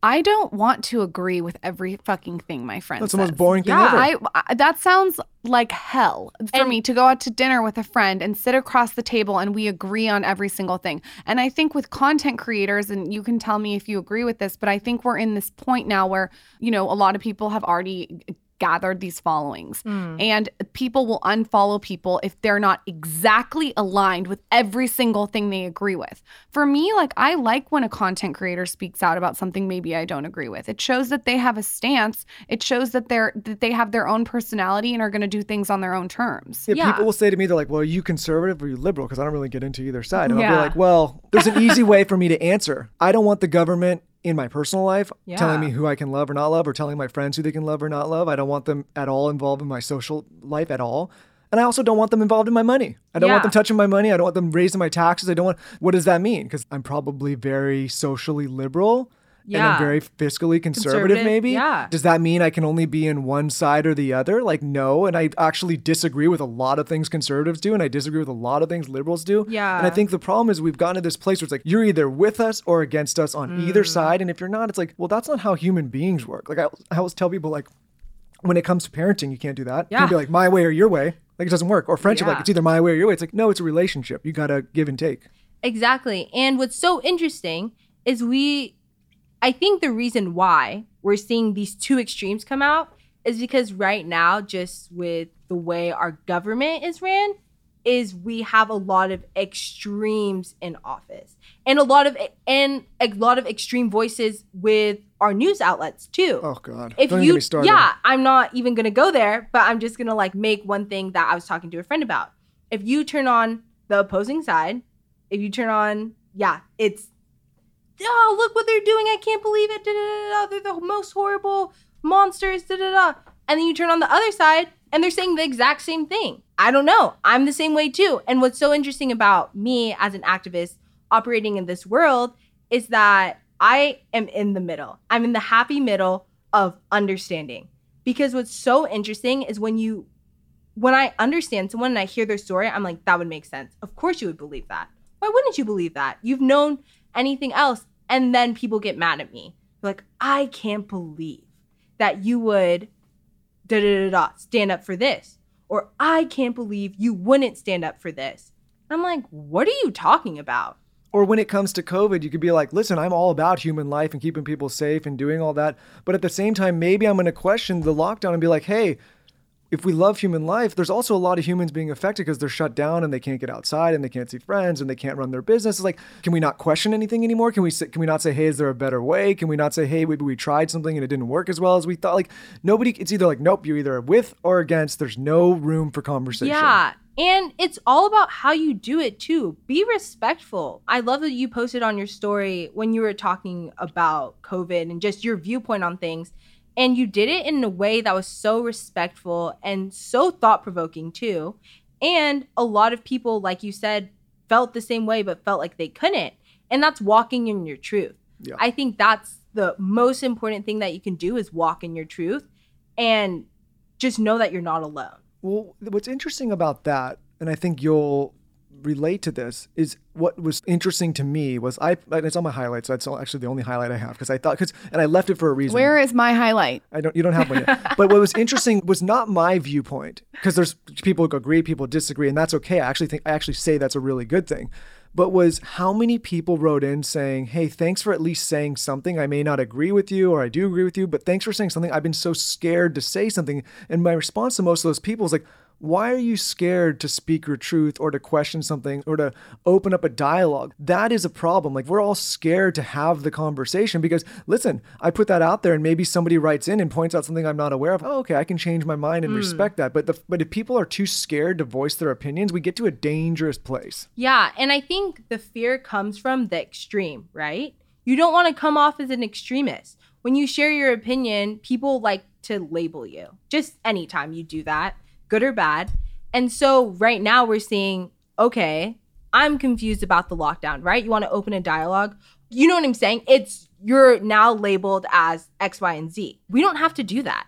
I don't want to agree with every fucking thing my friend That's the most boring thing Yeah. ever. I, I that sounds like hell for And- me to go out to dinner with a friend and sit across the table and we agree on every single thing. And I think with content creators and you can tell me if you agree with this, but I think we're in this point now where, you know, a lot of people have already gathered these followings hmm. and people will unfollow people if they're not exactly aligned with every single thing they agree with. For me, like I like when a content creator speaks out about something maybe I don't agree with. It shows that they have a stance. It shows that they're that they have their own personality and are going to do things on their own terms. Yeah, Yeah. people will say to me, they're like, "Well, are you conservative or are you liberal?" Because I don't really get into either side. And I'll be like, "Well, there's an easy way for me to answer. I don't want the government in my personal life telling me who I can love or not love, or telling my friends who they can love or not love. I don't want them at all involved in my social life at all." And I also don't want them involved in my money. I don't want them touching my money. I don't want them raising my taxes. I don't want, what does that mean? Because I'm probably very socially liberal. And I'm very fiscally conservative, Conservative, maybe. yeah. Does that mean I can only be in one side or the other? Like, no. And I actually disagree with a lot of things conservatives do, and I disagree with a lot of things liberals do. Yeah. And I think the problem is we've gotten to this place where it's like you're either with us or against us on Mm. either side. And if you're not, it's like, well, that's not how human beings work. Like I, I always tell people, like, when it comes to parenting, you can't do that. You can't be like my way or your way. Like it doesn't work. Or friendship, like it's either my way or your way. It's like, no, it's a relationship. You gotta give and take. Exactly. And what's so interesting is we, I think the reason why we're seeing these two extremes come out is because right now, just with the way our government is ran, is we have a lot of extremes in office and a lot of and a lot of extreme voices with our news outlets too Oh God. if Don't you get me started. yeah i'm not even gonna go there but i'm just gonna like make one thing that i was talking to a friend about if you turn on the opposing side if you turn on yeah it's oh look what they're doing i can't believe it da, da, da, they're the most horrible monsters da, da, da. and then you turn on the other side and they're saying the exact same thing i don't know i'm the same way too and what's so interesting about me as an activist operating in this world is that I am in the middle. I'm in the happy middle of understanding. Because what's so interesting is when you when I understand someone and I hear their story, I'm like, that would make sense. Of course you would believe that. Why wouldn't you believe that? You've known anything else. And then people get mad at me. Like, I can't believe that you would da da da da stand up for this. Or I can't believe you wouldn't stand up for this. I'm like, what are you talking about? Or when it comes to COVID, you could be like, listen, I'm all about human life and keeping people safe and doing all that. But at the same time, maybe I'm going to question the lockdown and be like, hey, if we love human life, there's also a lot of humans being affected because they're shut down and they can't get outside and they can't see friends and they can't run their business. It's like, can we not question anything anymore? Can we say, can we not say, hey, is there a better way? Can we not say, hey, maybe we tried something and it didn't work as well as we thought? Like nobody, it's either like, nope, you're either with or against. There's no room for conversation. Yeah. And it's all about how you do it too. Be respectful. I love that you posted on your story when you were talking about COVID and just your viewpoint on things. And you did it in a way that was so respectful and so thought provoking too. And a lot of people, like you said, felt the same way but felt like they couldn't. And that's walking in your truth. Yeah. I think that's the most important thing that you can do is walk in your truth and just know that you're not alone. Well, what's interesting about that, and I think you'll relate to this, is what was interesting to me was I. and It's on my highlights. So that's actually the only highlight I have because I thought because and I left it for a reason. Where is my highlight? I don't. You don't have one yet. <laughs> but what was interesting was not my viewpoint because there's people who agree, people disagree, and that's okay. I actually think I actually say that's a really good thing. But was how many people wrote in saying, "Hey, thanks for at least saying something. I may not agree with you, or I do agree with you, but thanks for saying something. I've been so scared to say something." And my response to most of those people is like, why are you scared to speak your truth or to question something or to open up a dialogue? That is a problem. Like, we're all scared to have the conversation because, listen, I put that out there and maybe somebody writes in and points out something I'm not aware of. Oh, okay, I can change my mind and hmm. respect that. But, the, but if people are too scared to voice their opinions, we get to a dangerous place. Yeah, and I think the fear comes from the extreme, right? You don't want to come off as an extremist. When you share your opinion, people like to label you. Just anytime you do that, good or bad. And so right now we're seeing, okay, I'm confused about the lockdown, right? You want to open a dialogue. You know what I'm saying? It's you're now labeled as X, Y, and Z. We don't have to do that.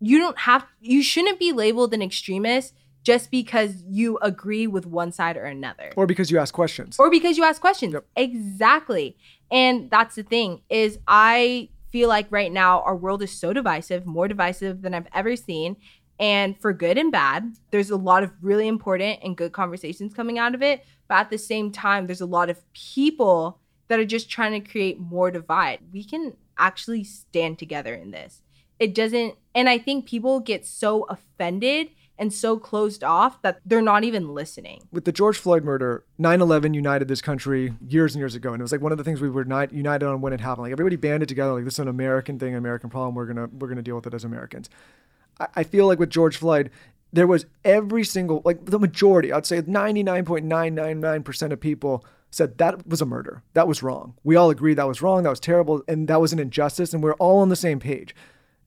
You don't have you shouldn't be labeled an extremist just because you agree with one side or another Or because you ask questions. or because you ask questions Yep. exactly and that's the thing is i feel like right now our world is so divisive more divisive than i've ever seen and for good and bad there's a lot of really important and good conversations coming out of it but at the same time there's a lot of people that are just trying to create more divide we can actually stand together in this it doesn't and i think people get so offended and so closed off that they're not even listening with the George Floyd murder, 9/11 united this country years and years ago, and it was like one of the things we were not united on when it happened. Like everybody banded together, like this is an American thing, an American problem. We're gonna we're gonna deal with it as Americans. I, feel like with George Floyd, there was every single like the majority, I'd say 99.999% of people said that was a murder. That was wrong. We all agreed that was wrong. That was terrible, and that was an injustice, and we're all on the same page.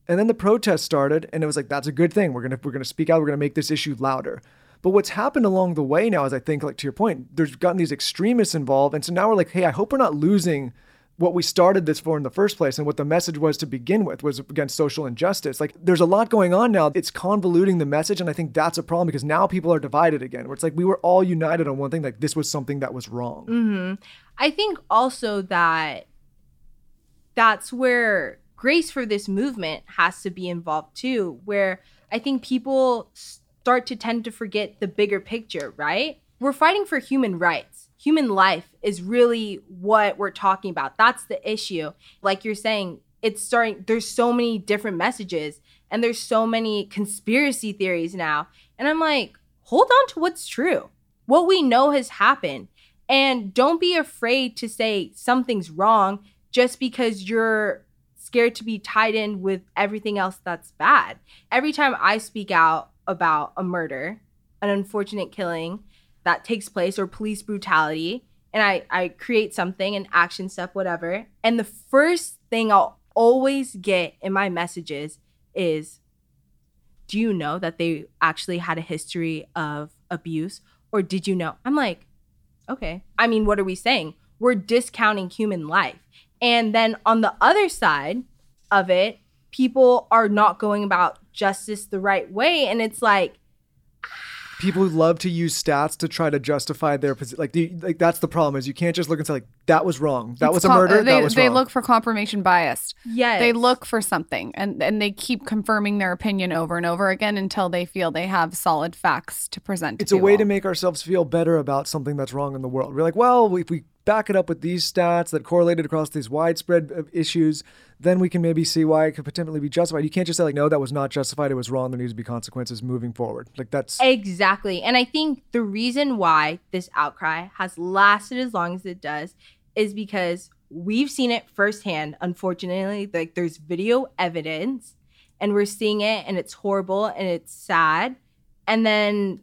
And then the protest started, and it was like, that's a good thing. We're gonna we're gonna speak out. We're gonna make this issue louder. But what's happened along the way now is I think, like to your point, there's gotten these extremists involved, and so now we're like, hey, I hope we're not losing what we started this for in the first place and what the message was to begin with was against social injustice. Like there's a lot going on now. It's convoluting the message. And I think that's a problem because now people are divided again, where it's like we were all united on one thing, like this was something that was wrong. Mm-hmm. I think also that that's where grace for this movement has to be involved too, where I think people start to tend to forget the bigger picture, right? We're fighting for human rights. Human life is really what we're talking about. That's the issue. Like you're saying, it's starting, there's so many different messages and there's so many conspiracy theories now. And I'm like, hold on to what's true, what we know has happened. And don't be afraid to say something's wrong just because you're scared to be tied in with everything else that's bad. Every time I speak out about a murder, an unfortunate killing that takes place, or police brutality, and I, I create something, an action step, whatever, and the first thing I'll always get in my messages is do you know that they actually had a history of abuse? Or did you know? I'm like, okay. I mean, what are we saying? We're discounting human life. And then on the other side of it, people are not going about justice the right way. And it's like, people who love to use stats to try to justify their position. Like, the, like that's the problem is you can't just look and say like that was wrong. That It's was a murder. Uh, they, that was they wrong. look for confirmation bias. yes. They look for something and, and they keep confirming their opinion over and over again until they feel they have solid facts to present. To it's a way to make ourselves feel better about something that's wrong in the world. We're like, well, if we back it up with these stats that correlated across these widespread uh, issues, then we can maybe see why it could potentially be justified. You can't just say like, no, that was not justified. It was wrong. There needs to be consequences moving forward. Like that's Exactly. And I think the reason why this outcry has lasted as long as it does is because we've seen it firsthand. Unfortunately, like there's video evidence and we're seeing it and it's horrible and it's sad. And then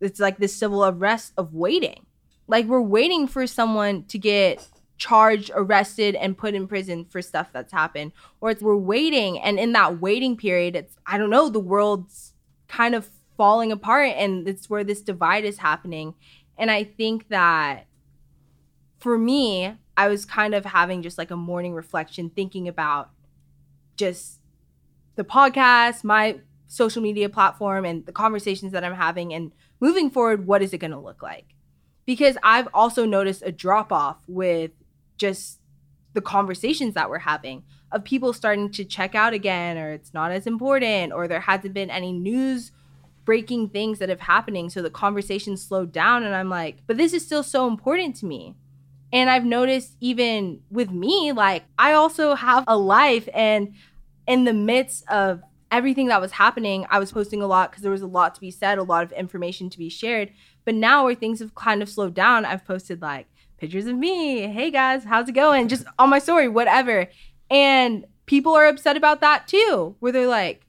it's like this civil arrest of waiting. Like we're waiting for someone to get charged, arrested, and put in prison for stuff that's happened. Or it's we're waiting and in that waiting period, it's I don't know, the world's kind of falling apart and it's where this divide is happening. And I think that for me, I was kind of having just like a morning reflection, thinking about just the podcast, my social media platform, and the conversations that I'm having, and moving forward, what is it going to look like? Because I've also noticed a drop off with just the conversations that we're having of people starting to check out again, or it's not as important, or there hasn't been any news breaking things that have happening. So the conversation slowed down, and I'm like, but this is still so important to me. And I've noticed even with me, like I also have a life, and in the midst of everything that was happening, I was posting a lot because there was a lot to be said, a lot of information to be shared. But now where things have kind of slowed down, I've posted like pictures of me. Hey guys, how's it going? Just on my story, whatever. And people are upset about that too, where they're like,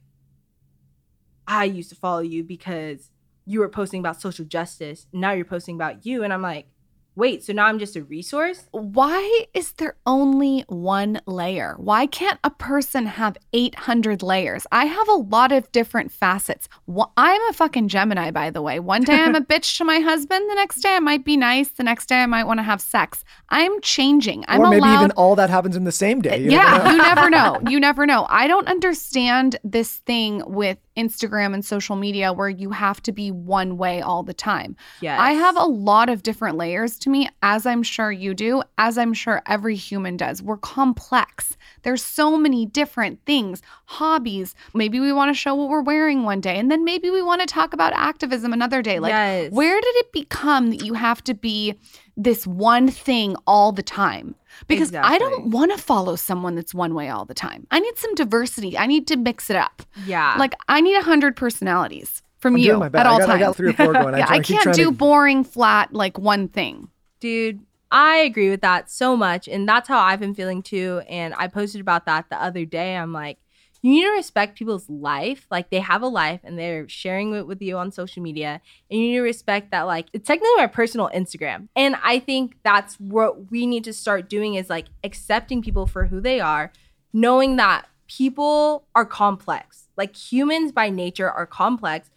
I used to follow you because you were posting about social justice. Now you're posting about you. And I'm like, wait, so now I'm just a resource? Why is there only one layer? Why can't a person have 800 layers? I have a lot of different facets. I'm a fucking Gemini, by the way. One day I'm a <laughs> bitch to my husband. The next day I might be nice. The next day I might want to have sex. I'm changing. I'm or maybe allowed. even all that happens in the same day. You yeah, know. you never know. <laughs> You never know. I don't understand this thing with Instagram and social media where you have to be one way all the time. Yes. I have a lot of different layers to me, as I'm sure you do, as I'm sure every human does. We're complex. There's so many different things, hobbies. Maybe we want to show what we're wearing one day, and then maybe we want to talk about activism another day. Like, Yes. where did it become that you have to be this one thing all the time? Because I don't want to follow someone that's one way all the time. I need some diversity. I need to mix it up. Yeah. Like I need a hundred personalities from I'm you doing my at all I got, times. I got three or four going. <laughs> yeah, try I can't do to- boring, flat, like one thing. Dude, I agree with that so much. And that's how I've been feeling too. And I posted about that the other day. I'm like, you need to respect people's life. Like they have a life and they're sharing it with you on social media. And you need to respect that, like, it's technically my personal Instagram. And I think that's what we need to start doing is like accepting people for who they are, knowing that people are complex. Like humans by nature are complex.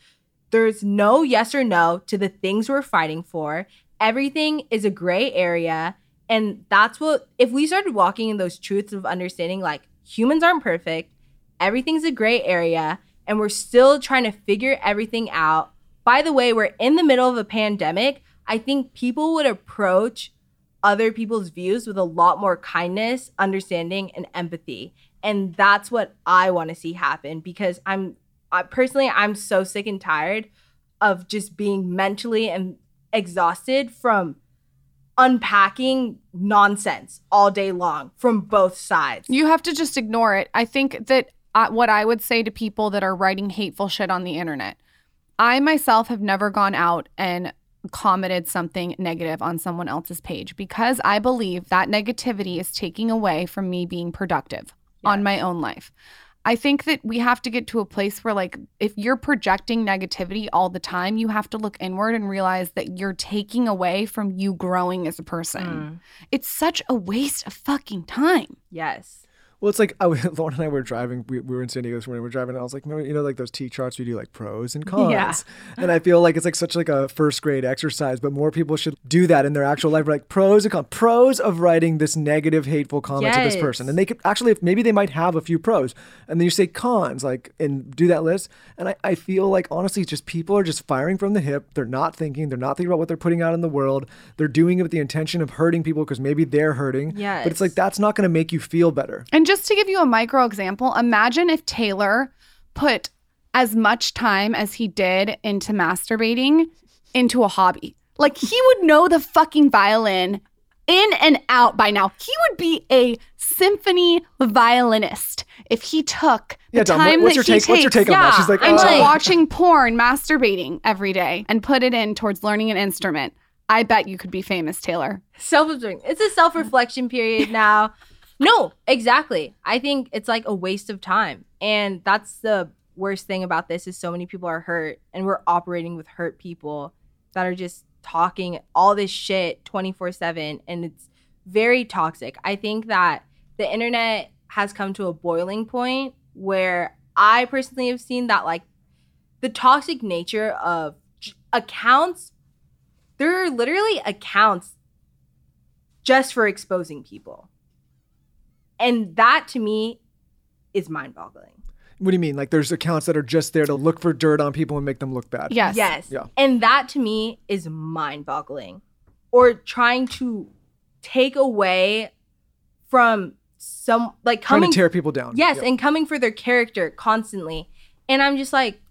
There's no yes or no to the things we're fighting for. Everything is a gray area. And that's what, if we started walking in those truths of understanding, like humans aren't perfect, everything's a gray area, and we're still trying to figure everything out. By the way, we're in the middle of a pandemic. I think people would approach other people's views with a lot more kindness, understanding, and empathy. And that's what I want to see happen because I'm I, personally, I'm so sick and tired of just being mentally and exhausted from unpacking nonsense all day long from both sides. You have to just ignore it. I think that uh, what I would say to people that are writing hateful shit on the internet, I myself have never gone out and commented something negative on someone else's page because I believe that negativity is taking away from me being productive yes. on my own life. I think that we have to get to a place where, like, if you're projecting negativity all the time, you have to look inward and realize that you're taking away from you growing as a person. Mm. It's such a waste of fucking time. Yes. Well, it's like I, <laughs> Lauryn and I were driving. We, we were in San Diego this morning. We are driving, and I was like, you know, like those T charts we do, like pros and cons. Yeah. And I feel like it's like such like a first grade exercise, but more people should do that in their actual life. Like pros and cons. Pros of writing this negative, hateful comment yes. to this person, and they could actually, if maybe they might have a few pros, and then you say cons, like, and do that list. And I, I feel like honestly, just people are just firing from the hip. They're not thinking. They're not thinking about what they're putting out in the world. They're doing it with the intention of hurting people because maybe they're hurting. Yeah. But it's like that's not going to make you feel better. And just to give you a micro example, imagine if Taylor put as much time as he did into masturbating into a hobby. Like he would know the fucking violin in and out by now. He would be a symphony violinist if he took the yeah, time what's that your take, he What's your take yeah, on that? She's like, into oh. watching porn, masturbating every day, and put it in towards learning an instrument. I bet you could be famous, Taylor. Self-absorbing. It's a self-reflection period now. No, exactly. I think it's like a waste of time. And that's the worst thing about this is so many people are hurt and we're operating with hurt people that are just talking all this shit 24/7 and it's very toxic. I think that the internet has come to a boiling point where I personally have seen that like the toxic nature of accounts there are literally accounts just for exposing people. And that to me is mind boggling. What do you mean? Like there's accounts that are just there to look for dirt on people and make them look bad. Yes. Yes. Yeah. And that to me is mind boggling. Or trying to take away from some like coming trying to tear people down. Yes, and coming for their character constantly. And I'm just like,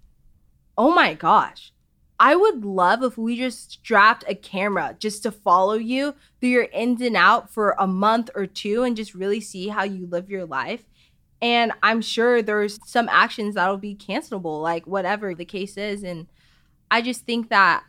oh my gosh. I would love if we just strapped a camera just to follow you through your ins and out for a month or two and just really see how you live your life. And I'm sure there's some actions that'll be cancelable, like whatever the case is. And I just think that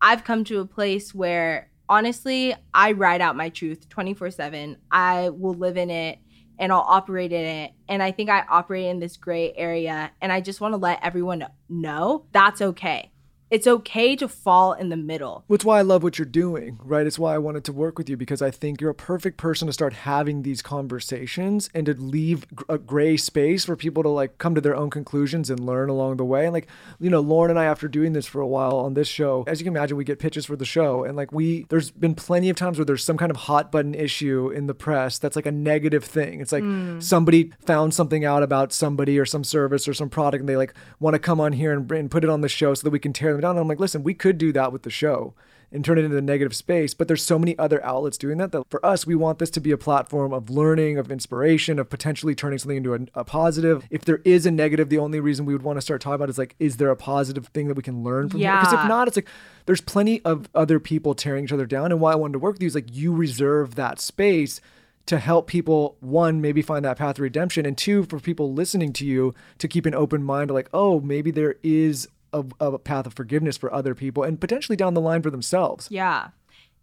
I've come to a place where honestly, I write out my truth 24 7. I will live in it and I'll operate in it. And I think I operate in this gray area. And I just want to let everyone know that's okay it's okay to fall in the middle. Which why I love what you're doing, right? It's why I wanted to work with you because I think you're a perfect person to start having these conversations and to leave a gray space for people to like come to their own conclusions and learn along the way. And like, you know, Lauryn and I, after doing this for a while on this show, as you can imagine, we get pitches for the show. And like, we, there's been plenty of times where there's some kind of hot button issue in the press that's like a negative thing. It's like mm. somebody found something out about somebody or some service or some product and they like want to come on here and, and put it on the show so that we can tear them down. And I'm like, listen, we could do that with the show and turn it into a negative space. But there's so many other outlets doing that that for us, we want this to be a platform of learning, of inspiration, of potentially turning something into a, a, positive. If there is a negative, the only reason we would want to start talking about is like, is there a positive thing that we can learn from yeah. Because if not, it's like there's plenty of other people tearing each other down. And why I wanted to work with you is like you reserve that space to help people one maybe find that path of redemption and two for people listening to you to keep an open mind like oh maybe there is a, a path of forgiveness for other people and potentially down the line for themselves. Yeah.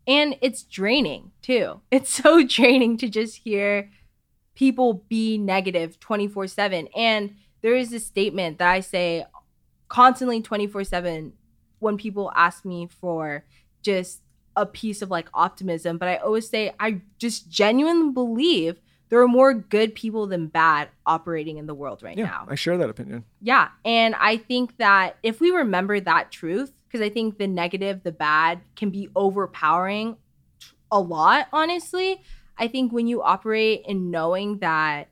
And it's draining too. <laughs> It's so draining to just hear people be negative 24 7. And there is this statement that I say constantly 24 7 when people ask me for just a piece of like optimism. But I always say, I just genuinely believe there are more good people than bad operating in the world right yeah, now. I share that opinion. Yeah. And I think that if we remember that truth, because I think the negative, the bad can be overpowering a lot, honestly. I think when you operate in knowing that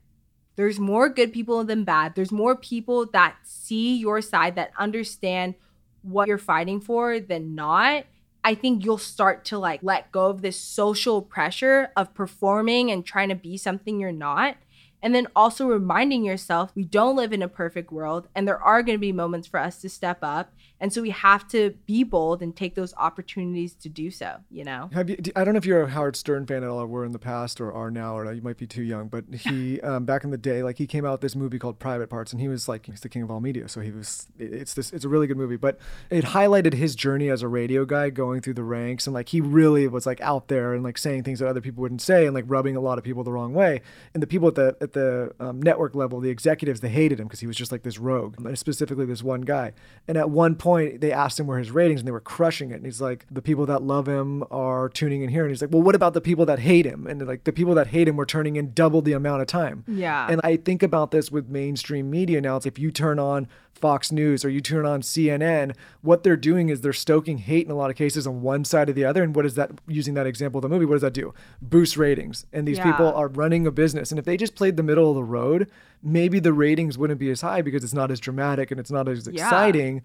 there's more good people than bad, there's more people that see your side, that understand what you're fighting for than not. I think you'll start to like let go of this social pressure of performing and trying to be something you're not. And then also reminding yourself we don't live in a perfect world and there are going to be moments for us to step up and so we have to be bold and take those opportunities to do so, you know? Have you, I don't know if you're a Howard Stern fan at all, or were in the past or are now, or you might be too young, but he, <laughs> um, back in the day, like he came out with this movie called Private Parts and he was like, he's the king of all media. So he was, it's this, it's a really good movie, but it highlighted his journey as a radio guy going through the ranks. And like, he really was like out there and like saying things that other people wouldn't say and like rubbing a lot of people the wrong way. And the people at the, at the um, network level, the executives, they hated him because he was just like this rogue, and specifically this one guy. And at one point, point they asked him where his ratings and they were crushing it. And he's like, the people that love him are tuning in here. And he's like, well, what about the people that hate him? And like the people that hate him were turning in double the amount of time. Yeah. And I think about this with mainstream media now. It's if you turn on Fox News or you turn on CNN, what they're doing is they're stoking hate in a lot of cases on one side or the other. And what is that, using that example of the movie, what does that do? Boost ratings. And these Yeah. people are running a business. And if they just played the middle of the road, maybe the ratings wouldn't be as high because it's not as dramatic and it's not as Yeah. exciting.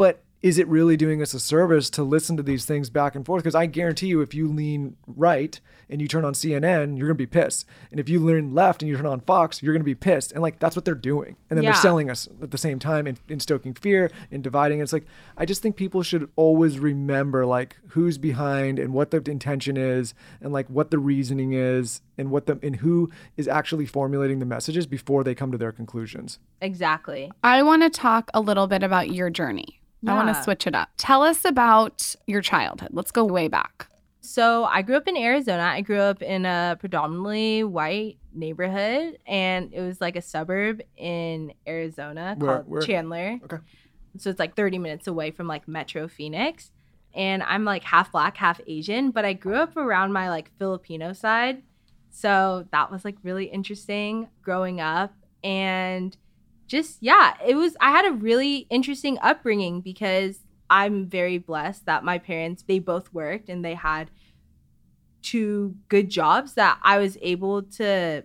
But is it really doing us a service to listen to these things back and forth? Because I guarantee you, if you lean right and you turn on CNN, you're gonna be pissed. And if you lean left and you turn on Fox, you're gonna be pissed. And like that's what they're doing. And then Yeah. they're selling us at the same time and, and stoking fear and dividing. It's like I just think people should always remember like who's behind and what the intention is and like what the reasoning is and what the and who is actually formulating the messages before they come to their conclusions. Exactly. I want to talk a little bit about your journey. I want to switch it up. Tell us about your childhood. Let's go way back. So I grew up in Arizona. I grew up in a predominantly white neighborhood, and it was like a suburb in Arizona Where- called where? Chandler. Okay. So it's like 30 minutes away from like Metro Phoenix. And I'm like half black, half Asian, but I grew up around my like Filipino side. So that was like really interesting growing up. And just, yeah, it was, I had a really interesting upbringing because I'm very blessed that my parents, they both worked and they had two good jobs that I was able to,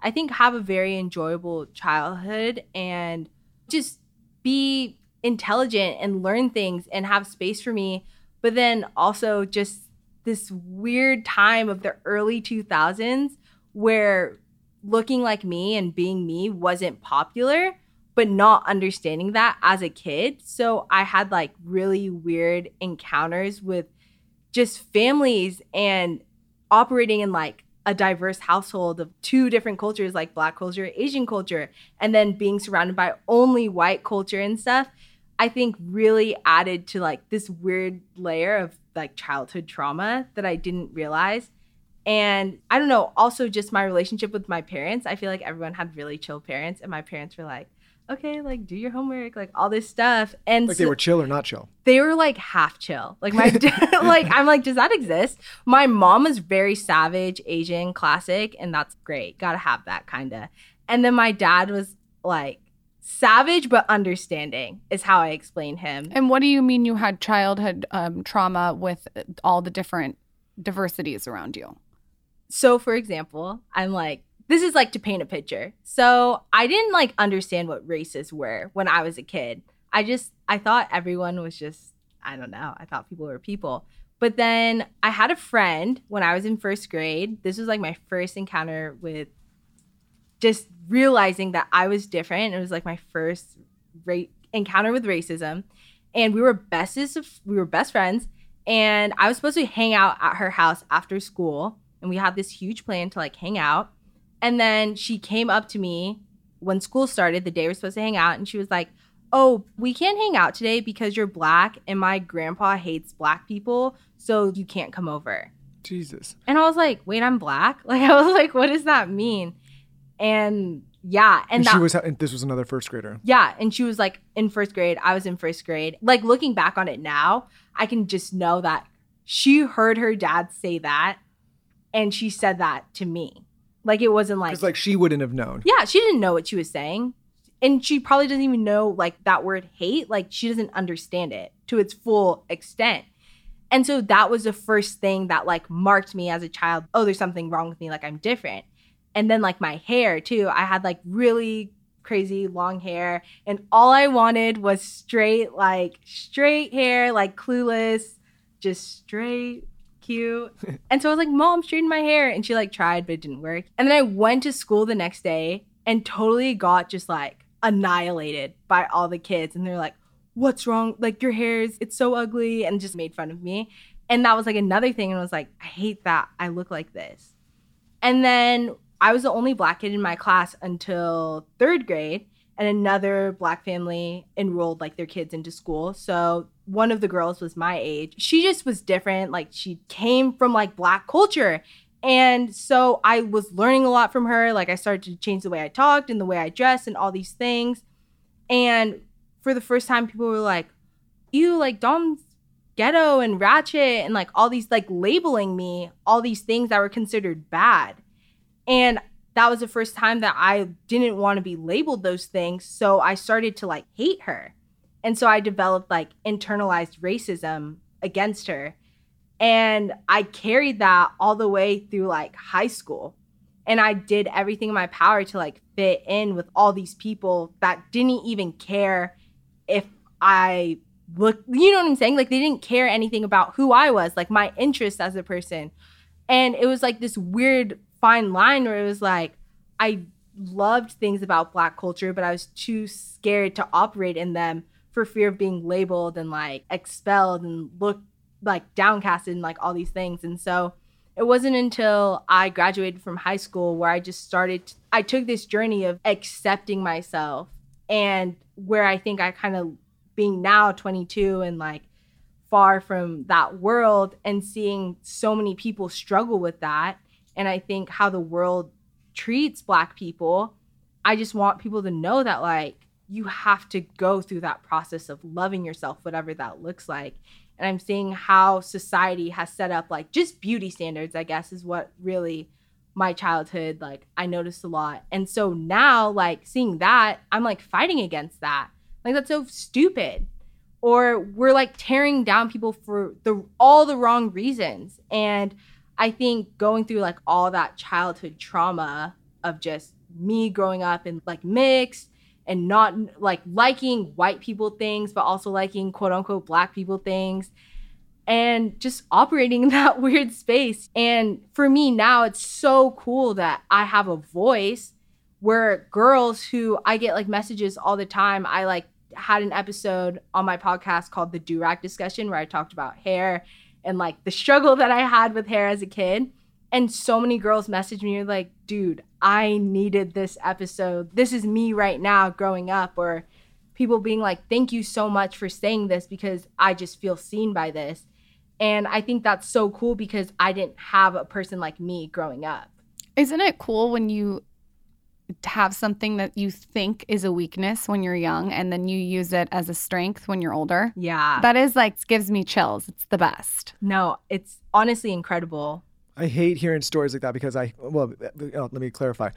I think, have a very enjoyable childhood and just be intelligent and learn things and have space for me. But then also just this weird time of the early 2000s where looking like me and being me wasn't popular, but not understanding that as a kid. So I had like really weird encounters with just families and operating in like a diverse household of two different cultures like black culture asian culture and then being surrounded by only white culture and stuff i think really added to like this weird layer of like childhood trauma that i didn't realize and i don't know also just my relationship with my parents i feel like everyone had really chill parents and my parents were like okay like do your homework like all this stuff and Like they were chill or not chill. they were like half chill. Like my dad, <laughs> <laughs> like I'm like, does that exist? My mom is very savage, Asian, classic, and that's great. Gotta have that kind of. And then my dad was like savage but understanding is how I explain him. And what do you mean you had childhood um, trauma with all the different diversities around you? So for example, I'm like, this is like to paint a picture. So I didn't like understand what races were when I was a kid. I just I thought everyone was just I don't know. I thought people were people. But then I had a friend when I was in first grade. This was like my first encounter with just realizing that I was different. It was like my first ra- encounter with racism, and we were bestest of, we were best friends. And I was supposed to hang out at her house after school, and we had this huge plan to like hang out. And then she came up to me when school started, the day we are supposed to hang out, and she was like, "Oh, we can't hang out today because you're black, and my grandpa hates black people, so you can't come over." Jesus. And I was like, "Wait, I'm black?" <laughs> Like I was like, "What does that mean?" And yeah, and, And, that she was. And this was another first grader. yeah, and she was like in first grade. I was in first grade. Like looking back on it now, I can just know that she heard her dad say that and she said that to me. Like it wasn't like It's like she wouldn't have known. yeah, she didn't know what she was saying. And she probably doesn't even know like that word hate. Like she doesn't understand it to its full extent. And so that was the first thing that like marked me as a child. Oh, there's something wrong with me. Like I'm different. And then like my hair too. I had like really crazy long hair and all I wanted was straight like straight hair, like clueless, just straight cute. and so I was like, "Mom, straighten my hair." And she like tried, but it didn't work. And then I went to school the next day and totally got just like annihilated by all the kids and they're like, "What's wrong? Like your hair is, it's so ugly." And just made fun of me. And that was like another thing and I was like, "I hate that I look like this." And then I was the only black kid in my class until 3rd grade and another black family enrolled like their kids into school. So one of the girls was my age. She just was different. Like she came from like black culture. And so I was learning a lot from her. Like I started to change the way I talked and the way I dressed and all these things. And for the first time, people were like, you like Dom's ghetto and ratchet and like all these like labeling me all these things that were considered bad. And that was the first time that I didn't want to be labeled those things. So I started to like hate her. And so I developed like internalized racism against her. And I carried that all the way through like high school. And I did everything in my power to like fit in with all these people that didn't even care if I looked, you know what I'm saying? Like they didn't care anything about who I was, like my interests as a person. And it was like this weird fine line where it was like I loved things about black culture, but I was too scared to operate in them for fear of being labeled and like expelled and looked like downcasted and like all these things. And so it wasn't until I graduated from high school where I just started, I took this journey of accepting myself and where I think I kind of being now 22 and like far from that world and seeing so many people struggle with that and I think how the world treats black people, I just want people to know that like you have to go through that process of loving yourself, whatever that looks like. And I'm seeing how society has set up like just beauty standards, I guess, is what really my childhood like I noticed a lot. And so now like seeing that, I'm like fighting against that. Like that's so stupid. Or we're like tearing down people for the all the wrong reasons. And I think going through like all that childhood trauma of just me growing up in like mixed and not like liking white people things, but also liking quote unquote black people things and just operating <laughs> in that weird space. And for me now, it's so cool that I have a voice where girls who I get like messages all the time, I like had an episode on my podcast called the Durag discussion where I talked about hair and like the struggle that I had with hair as a kid. And so many girls messaged me like, dude, I needed this episode. This is me right now growing up. Or people being like, thank you so much for saying this because I just feel seen by this. And I think that's so cool because I didn't have a person like me growing up. Isn't it cool when you have something that you think is a weakness when you're young and then you use it as a strength when you're older? Yeah. That is like gives me chills. It's the best. No, it's honestly incredible. I hate hearing stories like that because I well, uh, uh, let me clarify.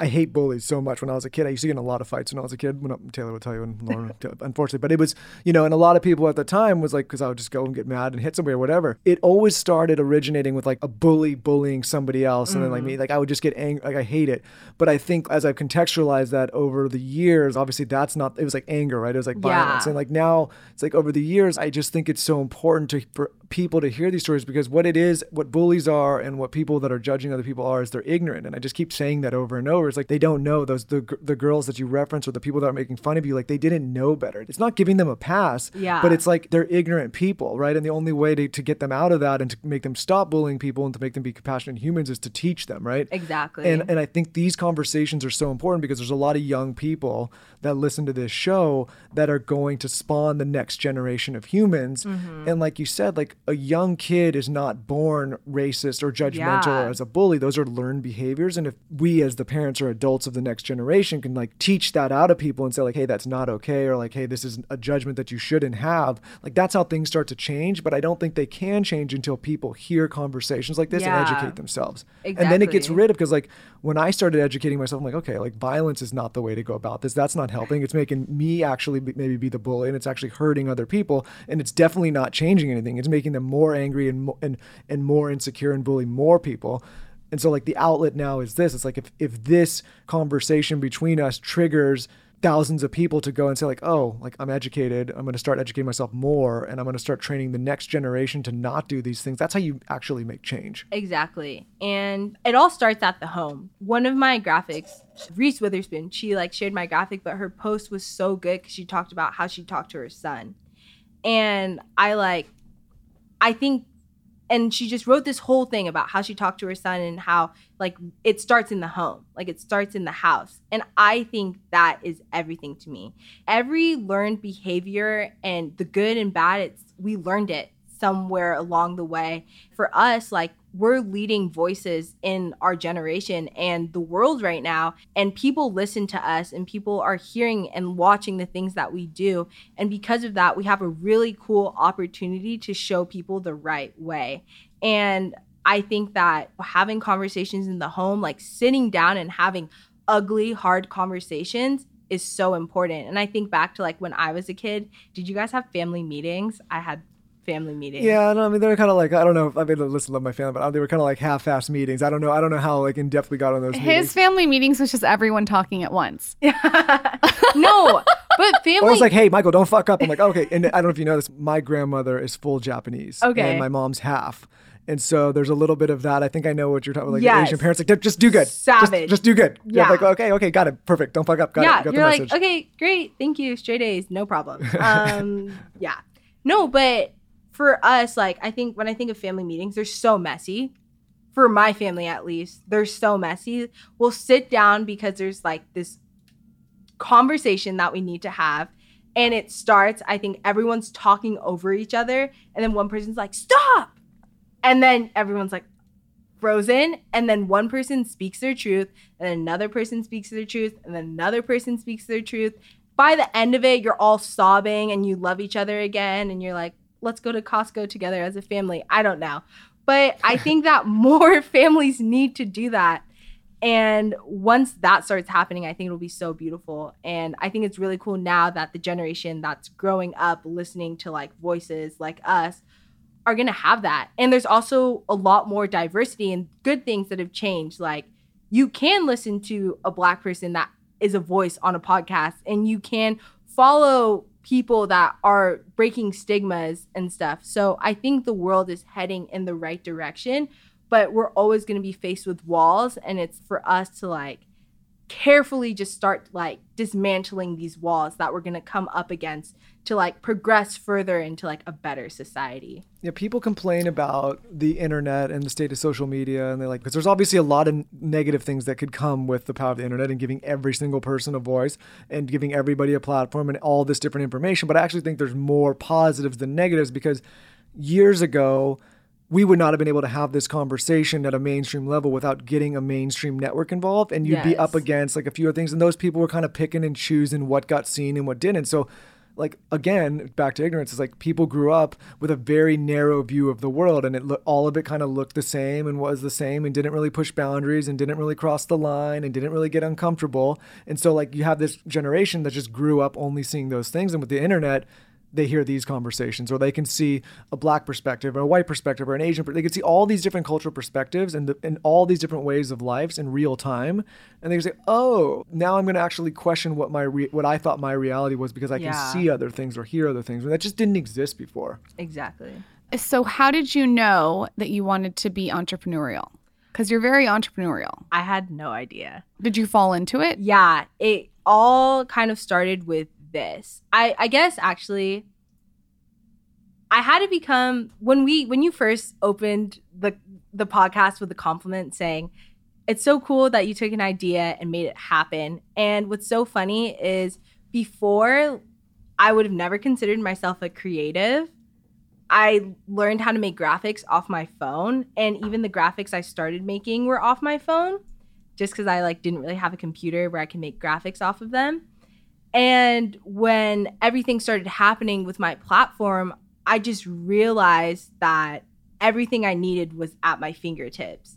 I hate bullies so much when I was a kid. I used to get in a lot of fights when I was a kid. When Taylor would tell you, and Laura, <laughs> unfortunately, but it was, you know, and a lot of people at the time was like, because I would just go and get mad and hit somebody or whatever. It always started originating with like a bully bullying somebody else, and mm-hmm. then like me, like I would just get angry, like I hate it. But I think as I've contextualized that over the years, obviously that's not. It was like anger, right? It was like violence, yeah. and like now it's like over the years, I just think it's so important to for people to hear these stories because what it is, what bullies are, and what people that are judging other people are, is they're ignorant, and I just keep saying that over and over. It's like they don't know those the the girls that you reference or the people that are making fun of you, like they didn't know better. It's not giving them a pass, yeah. But it's like they're ignorant people, right? And the only way to, to get them out of that and to make them stop bullying people and to make them be compassionate humans is to teach them, right? Exactly. And and I think these conversations are so important because there's a lot of young people that listen to this show that are going to spawn the next generation of humans. Mm-hmm. And like you said, like a young kid is not born racist or judgmental yeah. or as a bully. Those are learned behaviors. And if we as the parents parents or adults of the next generation can like teach that out of people and say like hey that's not okay or like hey this is a judgment that you shouldn't have. Like that's how things start to change but i don't think they can change until people hear conversations like this Yeah. and educate themselves. And then it gets rid of because like when i started educating myself i'm like okay like violence is not the way to go about this. That's not helping. It's making me actually be, maybe be the bully and it's actually hurting other people and it's definitely not changing anything. It's making them more angry and and and more insecure and bully more people and so like the outlet now is this. It's like if if this conversation between us triggers thousands of people to go and say like, "Oh, like I'm educated. I'm going to start educating myself more and I'm going to start training the next generation to not do these things." That's how you actually make change. Exactly. And it all starts at the home. One of my graphics, Reese Witherspoon, she like shared my graphic, but her post was so good because she talked about how she talked to her son. And I like, I think, and she just wrote this whole thing about how she talked to her son and how like it starts in the home, like it starts in the house. And I think that is everything to me. Every learned behavior and the good and bad, it's we learned it somewhere along the way. For us, like we're leading voices in our generation and the world right now, and people listen to us and people are hearing and watching the things that we do. And because of that, we have a really cool opportunity to show people the right way. And I think that having conversations in the home, like sitting down and having ugly, hard conversations is so important. And I think back to like when I was a kid, did you guys have family meetings? I had family meetings. Yeah, no, I mean they're kind of like I don't know. if I mean, listen, love my family, but they were kind of like half-ass meetings. I don't know. I don't know how like in depth we got on those His meetings. family meetings was just everyone talking at once. <laughs> no, but <laughs> family. I family. was like, "Hey, Michael, don't fuck up." I'm like, "Okay." And I don't know if you know this. My grandmother is full Japanese, Okay. and my mom's half. And so there's a little bit of that. I think I know what you're talking about. Like Yes. Asian parents, like just do good, Just- Savage. Just, do good. Yeah. like okay, okay, got it, perfect. Don't fuck up. Got yeah, it. Got you're the like, message. okay, great, thank you, straight A's, no problem. <laughs> Um, yeah, no, but for us, like, I think when I think of family meetings, they're so messy. For my family, at least, they're so messy. We'll sit down because there's like this conversation that we need to have. And it starts, I think everyone's talking over each other. And then one person's like, stop. And then everyone's like, frozen. And then one person speaks their truth. And another person speaks their truth. And then another person speaks their truth. By the end of it, you're all sobbing and you love each other again. And you're like, let's go to Costco together as a family. I don't know. But I <laughs> think that more <laughs> families need to do that. And once that starts happening, I think it'll be so beautiful. And I think it's really cool now that the generation that's growing up listening to like voices like us are going to have that. And there's also a lot more diversity and good things that have changed. Like you can listen to a black person that is a voice on a podcast and you can follow people that are breaking stigmas and stuff. So I think the world is heading in the right direction, but we're always going to be faced with walls and it's for us to like carefully just start like dismantling these walls that we're going to come up against to like progress further into like a better society. Yeah, people complain about the internet and the state of social media, and they're like, because there's obviously a lot of negative things that could come with the power of the internet and giving every single person a voice and giving everybody a platform and all this different information. But I actually think there's more positives than negatives because years ago, we would not have been able to have this conversation at a mainstream level without getting a mainstream network involved. And you'd be up against like a few other things. And those people were kind of picking and choosing what got seen and what didn't. So like again back to ignorance is like people grew up with a very narrow view of the world and it lo- all of it kind of looked the same and was the same and didn't really push boundaries and didn't really cross the line and didn't really get uncomfortable. And so like you have this generation that just grew up only seeing those things and with the internet they hear these conversations or they can see a black perspective or a white perspective or an asian per- they can see all these different cultural perspectives and, the, and all these different ways of lives in real time and they can say oh now i'm going to actually question what my re- what i thought my reality was because i can see other things or hear other things that just didn't exist before Exactly. So, how did you know that you wanted to be entrepreneurial? Because you're very entrepreneurial. I had no idea. Did you fall into it? Yeah, it all kind of started with this. I I guess actually I had to become when we when you first opened the the podcast with the compliment saying it's so cool that you took an idea and made it happen. And what's so funny is before I would have never considered myself a creative. I learned how to make graphics off my phone and even the graphics I started making were off my phone. just because I like didn't really have a computer where I can make graphics off of them. And when everything started happening with my platform, I just realized that everything I needed was at my fingertips.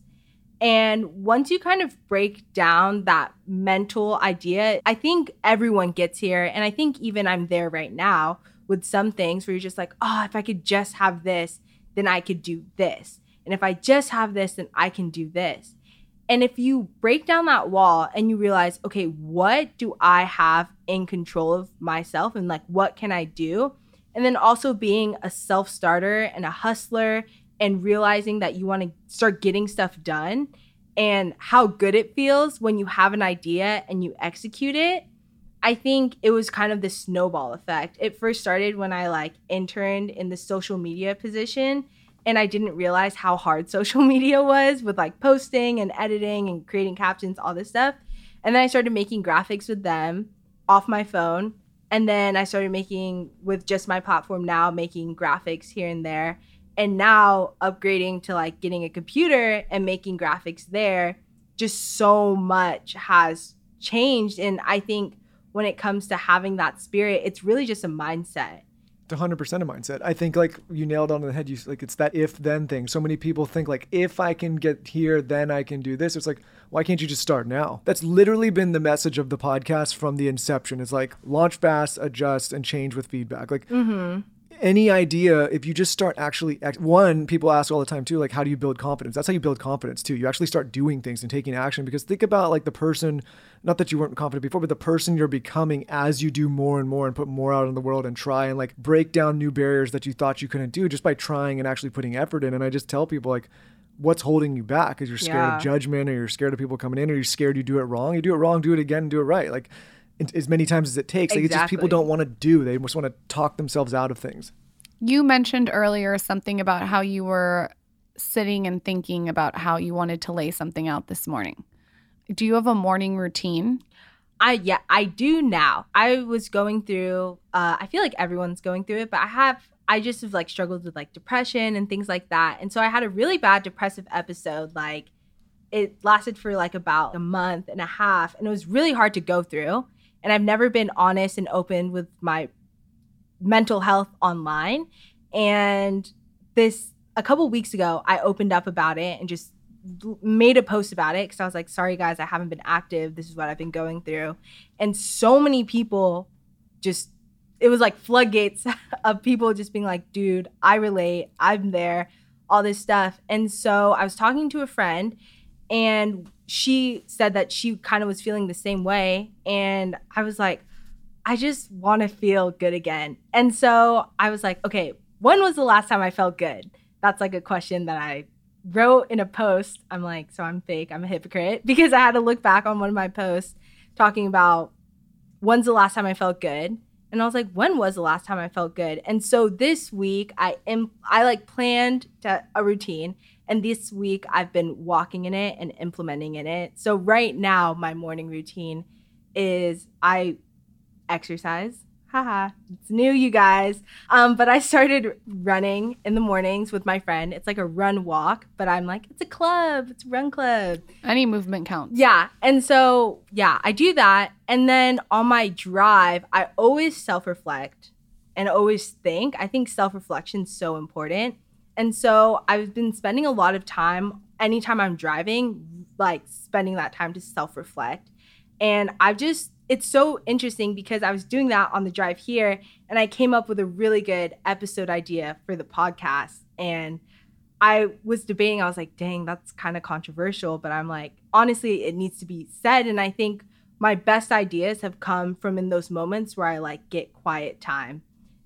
And once you kind of break down that mental idea, I think everyone gets here. And I think even I'm there right now with some things where you're just like, oh, if I could just have this, then I could do this. And if I just have this, then I can do this. And if you break down that wall and you realize, okay, what do I have in control of myself and like what can I do? And then also being a self starter and a hustler and realizing that you want to start getting stuff done and how good it feels when you have an idea and you execute it. I think it was kind of the snowball effect. It first started when I like interned in the social media position and I didn't realize how hard <laughs> social media was with like posting and editing and creating captions, all this stuff. And then I started making graphics with them off my phone. And then I started making with just my platform now, making graphics here and there. And now upgrading to like getting a computer and making graphics there. Just so much has changed. And I think when it comes to having that spirit, it's really just a mindset 100% of mindset. I think like you nailed on the head. You like it's that if then thing. So many people think like if I can get here, then I can do this. It's like why can't you just start now? That's literally been the message of the podcast from the inception. It's like launch fast, adjust, and change with feedback. Like mm-hmm any idea if you just start actually one people ask all the time too like how do you build confidence that's how you build confidence too you actually start doing things and taking action because think about like the person not that you weren't confident before but the person you're becoming as you do more and more and put more out in the world and try and like break down new barriers that you thought you couldn't do just by trying and actually putting effort in. And i just tell people like what's holding you back? Is you're scared yeah. of judgment or you're scared of people coming in or you're scared you do it wrong? You do it wrong do it again do it right. Like as many times as it takes like it's just people don't want to do. They just want to talk themselves out of things. You mentioned earlier something about how you were sitting and thinking about how you wanted to lay something out this morning. Do you have a morning routine? I yeah, I do now. I was going through uh I feel like everyone's going through it, but I have I just have like struggled with like depression and things like that. And so I had a really bad depressive episode like it lasted for like about a month and a half and it was really hard to go through. And I've never been honest and open with my mental health online. And this, a couple weeks ago, I opened up about it and just made a post about it because I was like, sorry guys, I haven't been active. This is what I've been going through. And so many people just, it was like floodgates <laughs> of people just being like, dude, I relate. I'm there, all this stuff. And so I was talking to a friend and she said that she kind of was feeling the same way. And I was like, I just want to feel good again. And so I was like, okay, when was the last time I felt good? That's like a question that I wrote in a post. I'm like, so I'm fake, I'm a hypocrite <laughs> because I had to look back on one of my posts talking about when's the last time I felt good. And I was like, when was the last time I felt good? And so this week I am I like planned to, a routine and this week I've been walking in it and implementing in it. So right now my morning routine is I exercise. Haha, it's new, you guys. Um, but I started running in the mornings with my friend. It's like a run walk, but I'm like, it's a club, it's a run club. Any movement counts. Yeah. And so, yeah, I do that. And then on my drive, I always self reflect and always think. I think self reflection is so important. And so I've been spending a lot of time anytime I'm driving, like spending that time to self reflect. And I've just it's so interesting because I was doing that on the drive here and I came up with a really good episode idea for the podcast. And I was debating, I was like, dang, that's kind of controversial. But I'm like, honestly, it needs to be said. And I think my best ideas have come from in those moments where I like get quiet time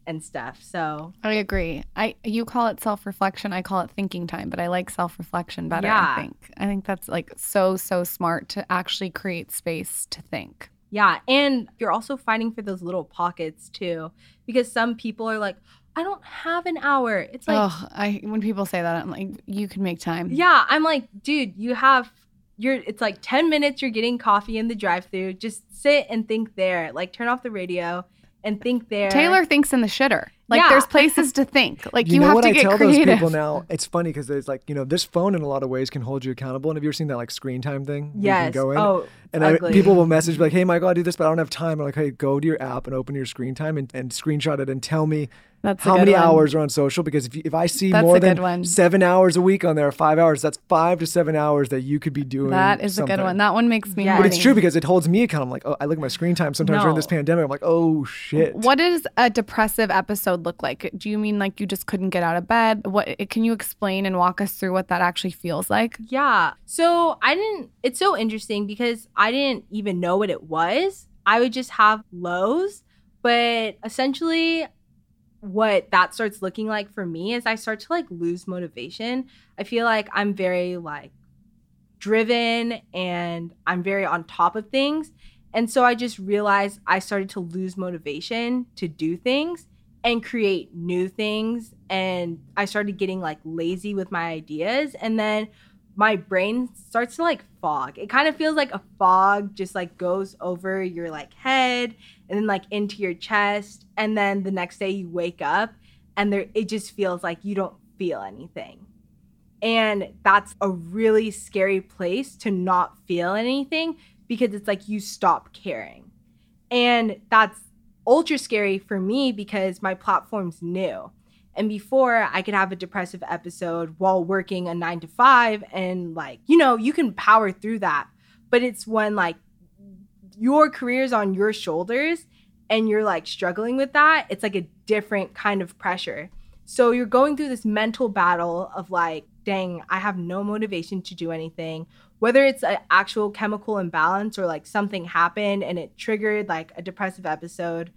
and stuff. So I agree. I you call it self-reflection, I call it thinking time, but I like self-reflection better, yeah. I think. I think that's like so so smart to actually create space to think. Yeah, and you're also fighting for those little pockets too, because some people are like, I don't have an hour. It's like, oh, I when people say that, I'm like, you can make time. Yeah, I'm like, dude, you have. You're, it's like 10 minutes you're getting coffee in the drive through just sit and think there like turn off the radio and think there taylor thinks in the shitter Like Yeah. there's <laughs> places to think. Like you, you know have what to I get tell creative. those people now? It's funny because it's like you know this phone in a lot of ways can hold you accountable. And have you ever seen that like screen time thing? where you can go in? Oh, and I, people will message me like, "Hey, Michael, I do this, but I don't have time." I'm like, "Hey, go to your app and open your screen time and, and screenshot it and tell me That's how many one. hours are on social." Because if you, if I see That's more than one. seven hours a week on there, five hours, that's five to seven hours that you could be doing. That is a good one. That one makes me. Yes. But it's true because it holds me accountable. I'm like, oh, I look at my screen time sometimes during this pandemic. I'm like, oh shit. What does a depressive episode look like? Do you mean like you just couldn't get out of bed? What can you explain and walk us through what that actually feels like? Yeah. So I didn't, it's so interesting because I didn't even know what it was. I would just have lows. But essentially, what that starts looking like for me is I start to like lose motivation. I feel like I'm very like driven and I'm very on top of things. And so I just realized I started to lose motivation to do things and create new things. And I started getting like lazy with my ideas. And then my brain starts to like fog. It kind of feels like a fog just like goes over your like head and then like into your chest. And then the next day you wake up and there it just feels like you don't feel anything. And that's a really scary place to not feel anything because it's like you stop caring. And that's ultra scary for me because my platform's new. And before I could have a depressive episode while working a nine to five, and like, you know, you can power through that. But it's when like your career's on your shoulders and you're like struggling with that, it's like a different kind of pressure. So you're going through this mental battle of like, dang, I have no motivation to do anything. Whether it's an actual chemical imbalance or like something happened and it triggered like a depressive episode.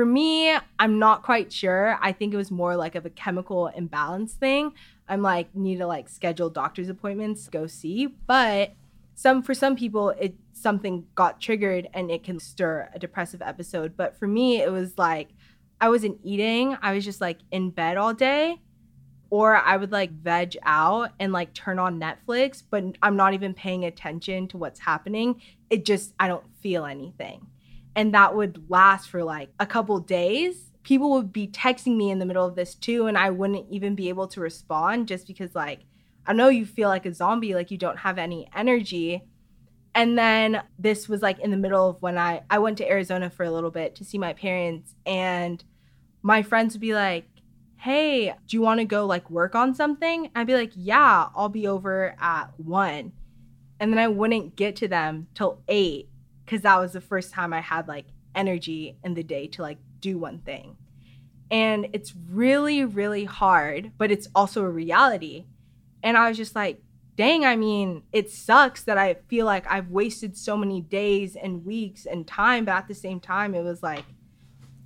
For me, I'm not quite sure. I think it was more like of a chemical imbalance thing. I'm like need to like schedule doctor's appointments go see, but some for some people it something got triggered and it can stir a depressive episode. But for me, it was like I wasn't eating. I was just like in bed all day or I would like veg out and like turn on Netflix, but I'm not even paying attention to what's happening. It just, I don't feel anything. And that would last for like a couple days. People would be texting me in the middle of this too, and I wouldn't even be able to respond just because, like, I know you feel like a zombie, like you don't have any energy. And then this was like in the middle of when I I went to Arizona for a little bit to see my parents and my friends would be like, "Hey, do you want to go like work on something?" I'd be like, "Yeah, I'll be over at 1." And then I wouldn't get to them till 8 cuz that was the first time I had like energy in the day to like do one thing. And it's really really hard, but it's also a reality. And I was just like, dang, I mean, it sucks that I feel like I've wasted so many days and weeks and time, but at the same time, it was like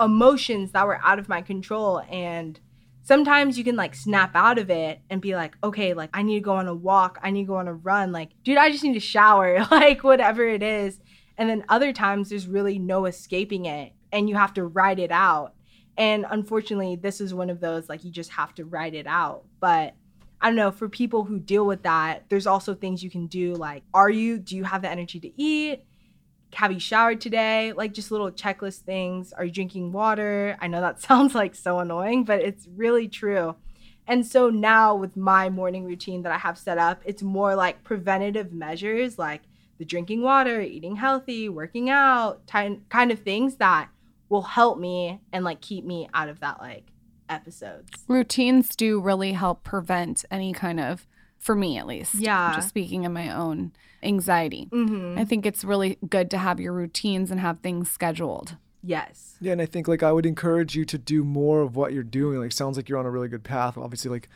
emotions that were out of my control. And sometimes you can like snap out of it and be like, okay, like I need to go on a walk, I need to go on a run. Like, dude, I just need to shower, <laughs> like whatever it is. And then other times, there's really no escaping it and you have to write it out. And unfortunately, this is one of those like you just have to write it out. But I don't know, for people who deal with that, there's also things you can do like, are you, do you have the energy to eat? Have you showered today? Like just little checklist things. Are you drinking water? I know that <laughs> sounds like so annoying, but it's really true. And so now with my morning routine that I have set up, it's more like preventative measures like the drinking water, eating healthy, working out, ty- kind of things that will help me and like keep me out of that like episodes. Routines do really help prevent any kind of, for me at least. Yeah. Just speaking of my own anxiety. Mm-hmm. I think it's really good to have your routines and have things scheduled. Yes. Yeah, and I think like I would encourage you to do more of what you're doing. Like sounds like you're on a really good path. Obviously, like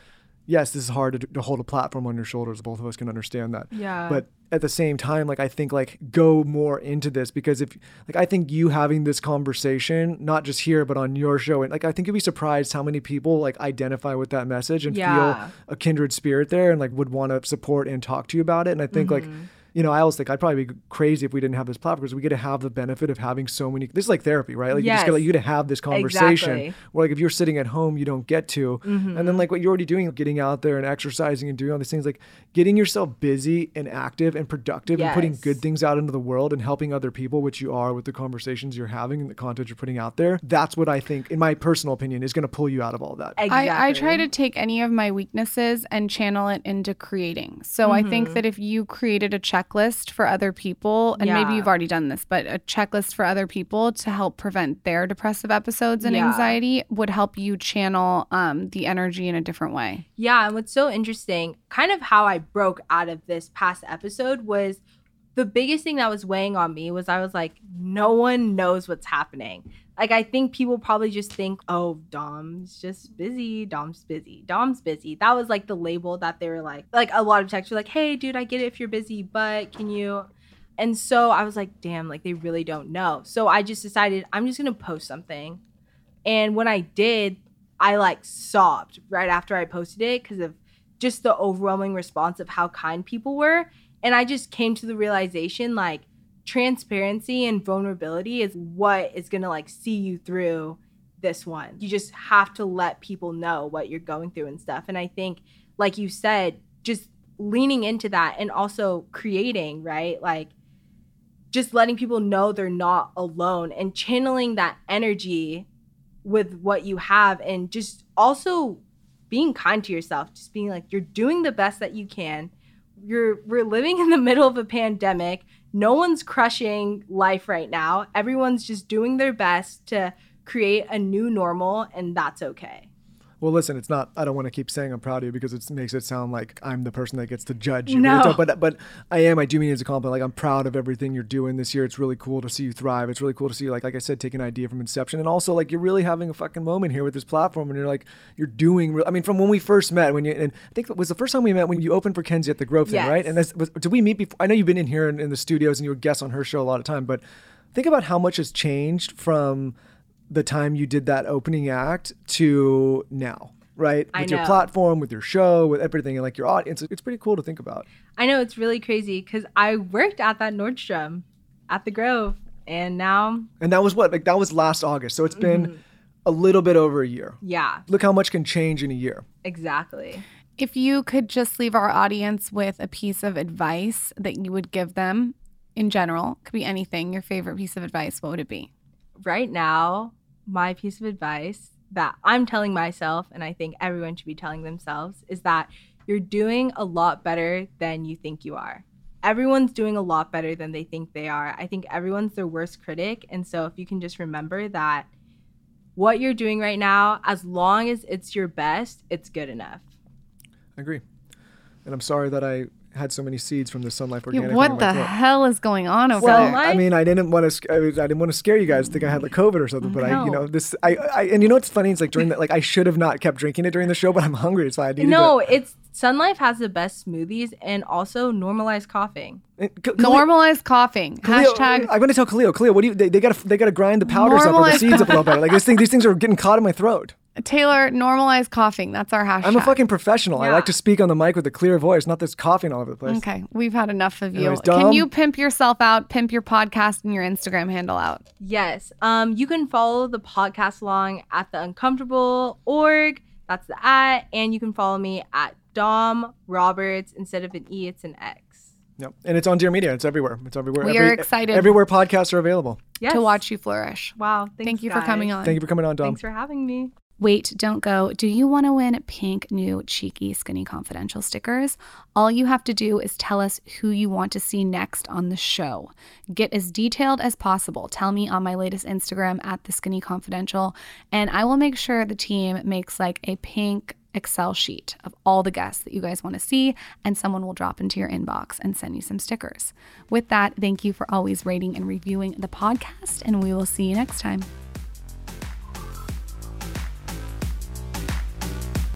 yes, this is hard to, to hold a platform on your shoulders. Both of us can understand that. Yeah. But at the same time, like I think like go more into this because if like I think you having this conversation, not just here but on your show, and like I think you'd be surprised how many people like identify with that message and Yeah. feel a kindred spirit there and like would want to support and talk to you about it. And I think like Mm-hmm. You know, I always think I'd probably be crazy if we didn't have this platform because we get to have the benefit of having so many. This is like therapy, right? Like you just get like you to have this conversation. Exactly. Where like if you're sitting at home, you don't get to, Mm-hmm. and then like what you're already doing, getting out there and exercising and doing all these things, like getting yourself busy and active and productive and putting good things out into the world and helping other people, which you are with the conversations you're having and the content you're putting out there. That's what I think, in my personal opinion, is going to pull you out of all that. Exactly. I, I try to take any of my weaknesses and channel it into creating. So I think that if you created a checklist for other people, and maybe you've already done this, but a checklist for other people to help prevent their depressive episodes and Yeah. anxiety would help you channel um, the energy in a different way. Yeah, and what's so interesting, kind of how I broke out of this past episode was the biggest thing that was weighing on me was I was like, no one knows what's happening. Like I think people probably just think, oh, Dom's just busy, Dom's busy, Dom's busy. That was like the label that they were like, like a lot of texts were like, hey, dude, I get it if you're busy, but can you? And so I was like, damn, like they really don't know. So I just decided I'm just gonna post something. And when I did, I like sobbed right after I posted it because of just the overwhelming response of how kind people were. And I just came to the realization like transparency and vulnerability is what is going to like see you through this one. You just have to let people know what you're going through and stuff. And I think, like you said, just leaning into that and also creating, right? Like, just letting people know they're not alone and channeling that energy with what you have and just also being kind to yourself just being like you're doing the best that you can you're we're living in the <laughs> middle of a pandemic no one's crushing life right now. Everyone's just doing their best to create a new normal and that's okay Well, listen, it's not. I don't want to keep saying I'm proud of you because it makes it sound like I'm the person that gets to judge you. No. But but I am. I do mean it as a compliment. Like I'm proud of everything you're doing this year. It's really cool to see you thrive. It's really cool to see you, like like I said, take an idea from inception, and also like you're really having a fucking moment here with this platform, and you're like you're doing. Real, I mean, from when we first met, when you and I think it was the first time we met when you opened for Kenzie at the Grove thing, right? And that's, was, did we meet before? I know you've been in here in, in the studios and you were guests on her show a lot of time, but think about how much has changed from the time you did that opening act to now, right? I With your platform, with your show, with everything, and like your audience. It's pretty cool to think about. i know it's really crazy because i worked at that nordstrom at the grove and now And that was what? Like that was last August. So it's been Mm-hmm. a little bit over a year. yeah Look how much can change in a year. exactly If you could just leave our audience with a piece of advice that you would give them in general, could be anything, your favorite piece of advice, what would it be? right now, my piece of advice that I'm telling myself, and I think everyone should be telling themselves, is that you're doing a lot better than you think you are. Everyone's doing a lot better than they think they are. I think everyone's their worst critic. And so, if you can just remember that what you're doing right now, as long as it's your best, it's good enough. I agree. And I'm sorry that I had so many seeds from the Sun Life Organic. what the throat. hell is going on over Well, there? Life? I mean, I didn't want to. I, was- I didn't want to scare you guys. Think I had like COVID or something. But I, you know, this. I, I. And you know what's funny? It's like during that. Like I should have not kept drinking it during the show, but I'm hungry, so I needed No, to. it's Sun Life has the best smoothies and also normalize coughing. And K- Normalize coughing. Khalil, Hashtag I'm going to tell Khalil. Khalil, what do you? They, they got to. They got to grind the powders up or the seeds up a little better. Like this thing. These things are getting caught in my throat. Taylor, normalize coughing. That's our hashtag. I'm a fucking professional. I like to speak on the mic with a clear voice, not this coughing all over the place. Okay, we've had enough of you. Anyways, Can you pimp yourself out, pimp your podcast and your Instagram handle out? Yes. Um, you can follow the podcast along at the uncomfortable org. That's the at, and you can follow me at Dom Roberts. Instead of an E, it's an X. Yep. And it's on Dear Media. It's everywhere. It's everywhere. We Every- are excited. Everywhere podcasts are available. Yes. To watch you flourish. Wow. Thanks, Thank you for coming on. Thank you for coming on, Dom. Thanks for having me. Wait, don't go. Do you want to win pink, new, cheeky, skinny confidential stickers? All you have to do is tell us who you want to see next on the show. Get as detailed as possible. Tell me on my latest Instagram at the skinny confidential, and I will make sure the team makes like a pink Excel sheet of all the guests that you guys want to see, and someone will drop into your inbox and send you some stickers. With that, thank you for always rating and reviewing the podcast, and we will see you next time.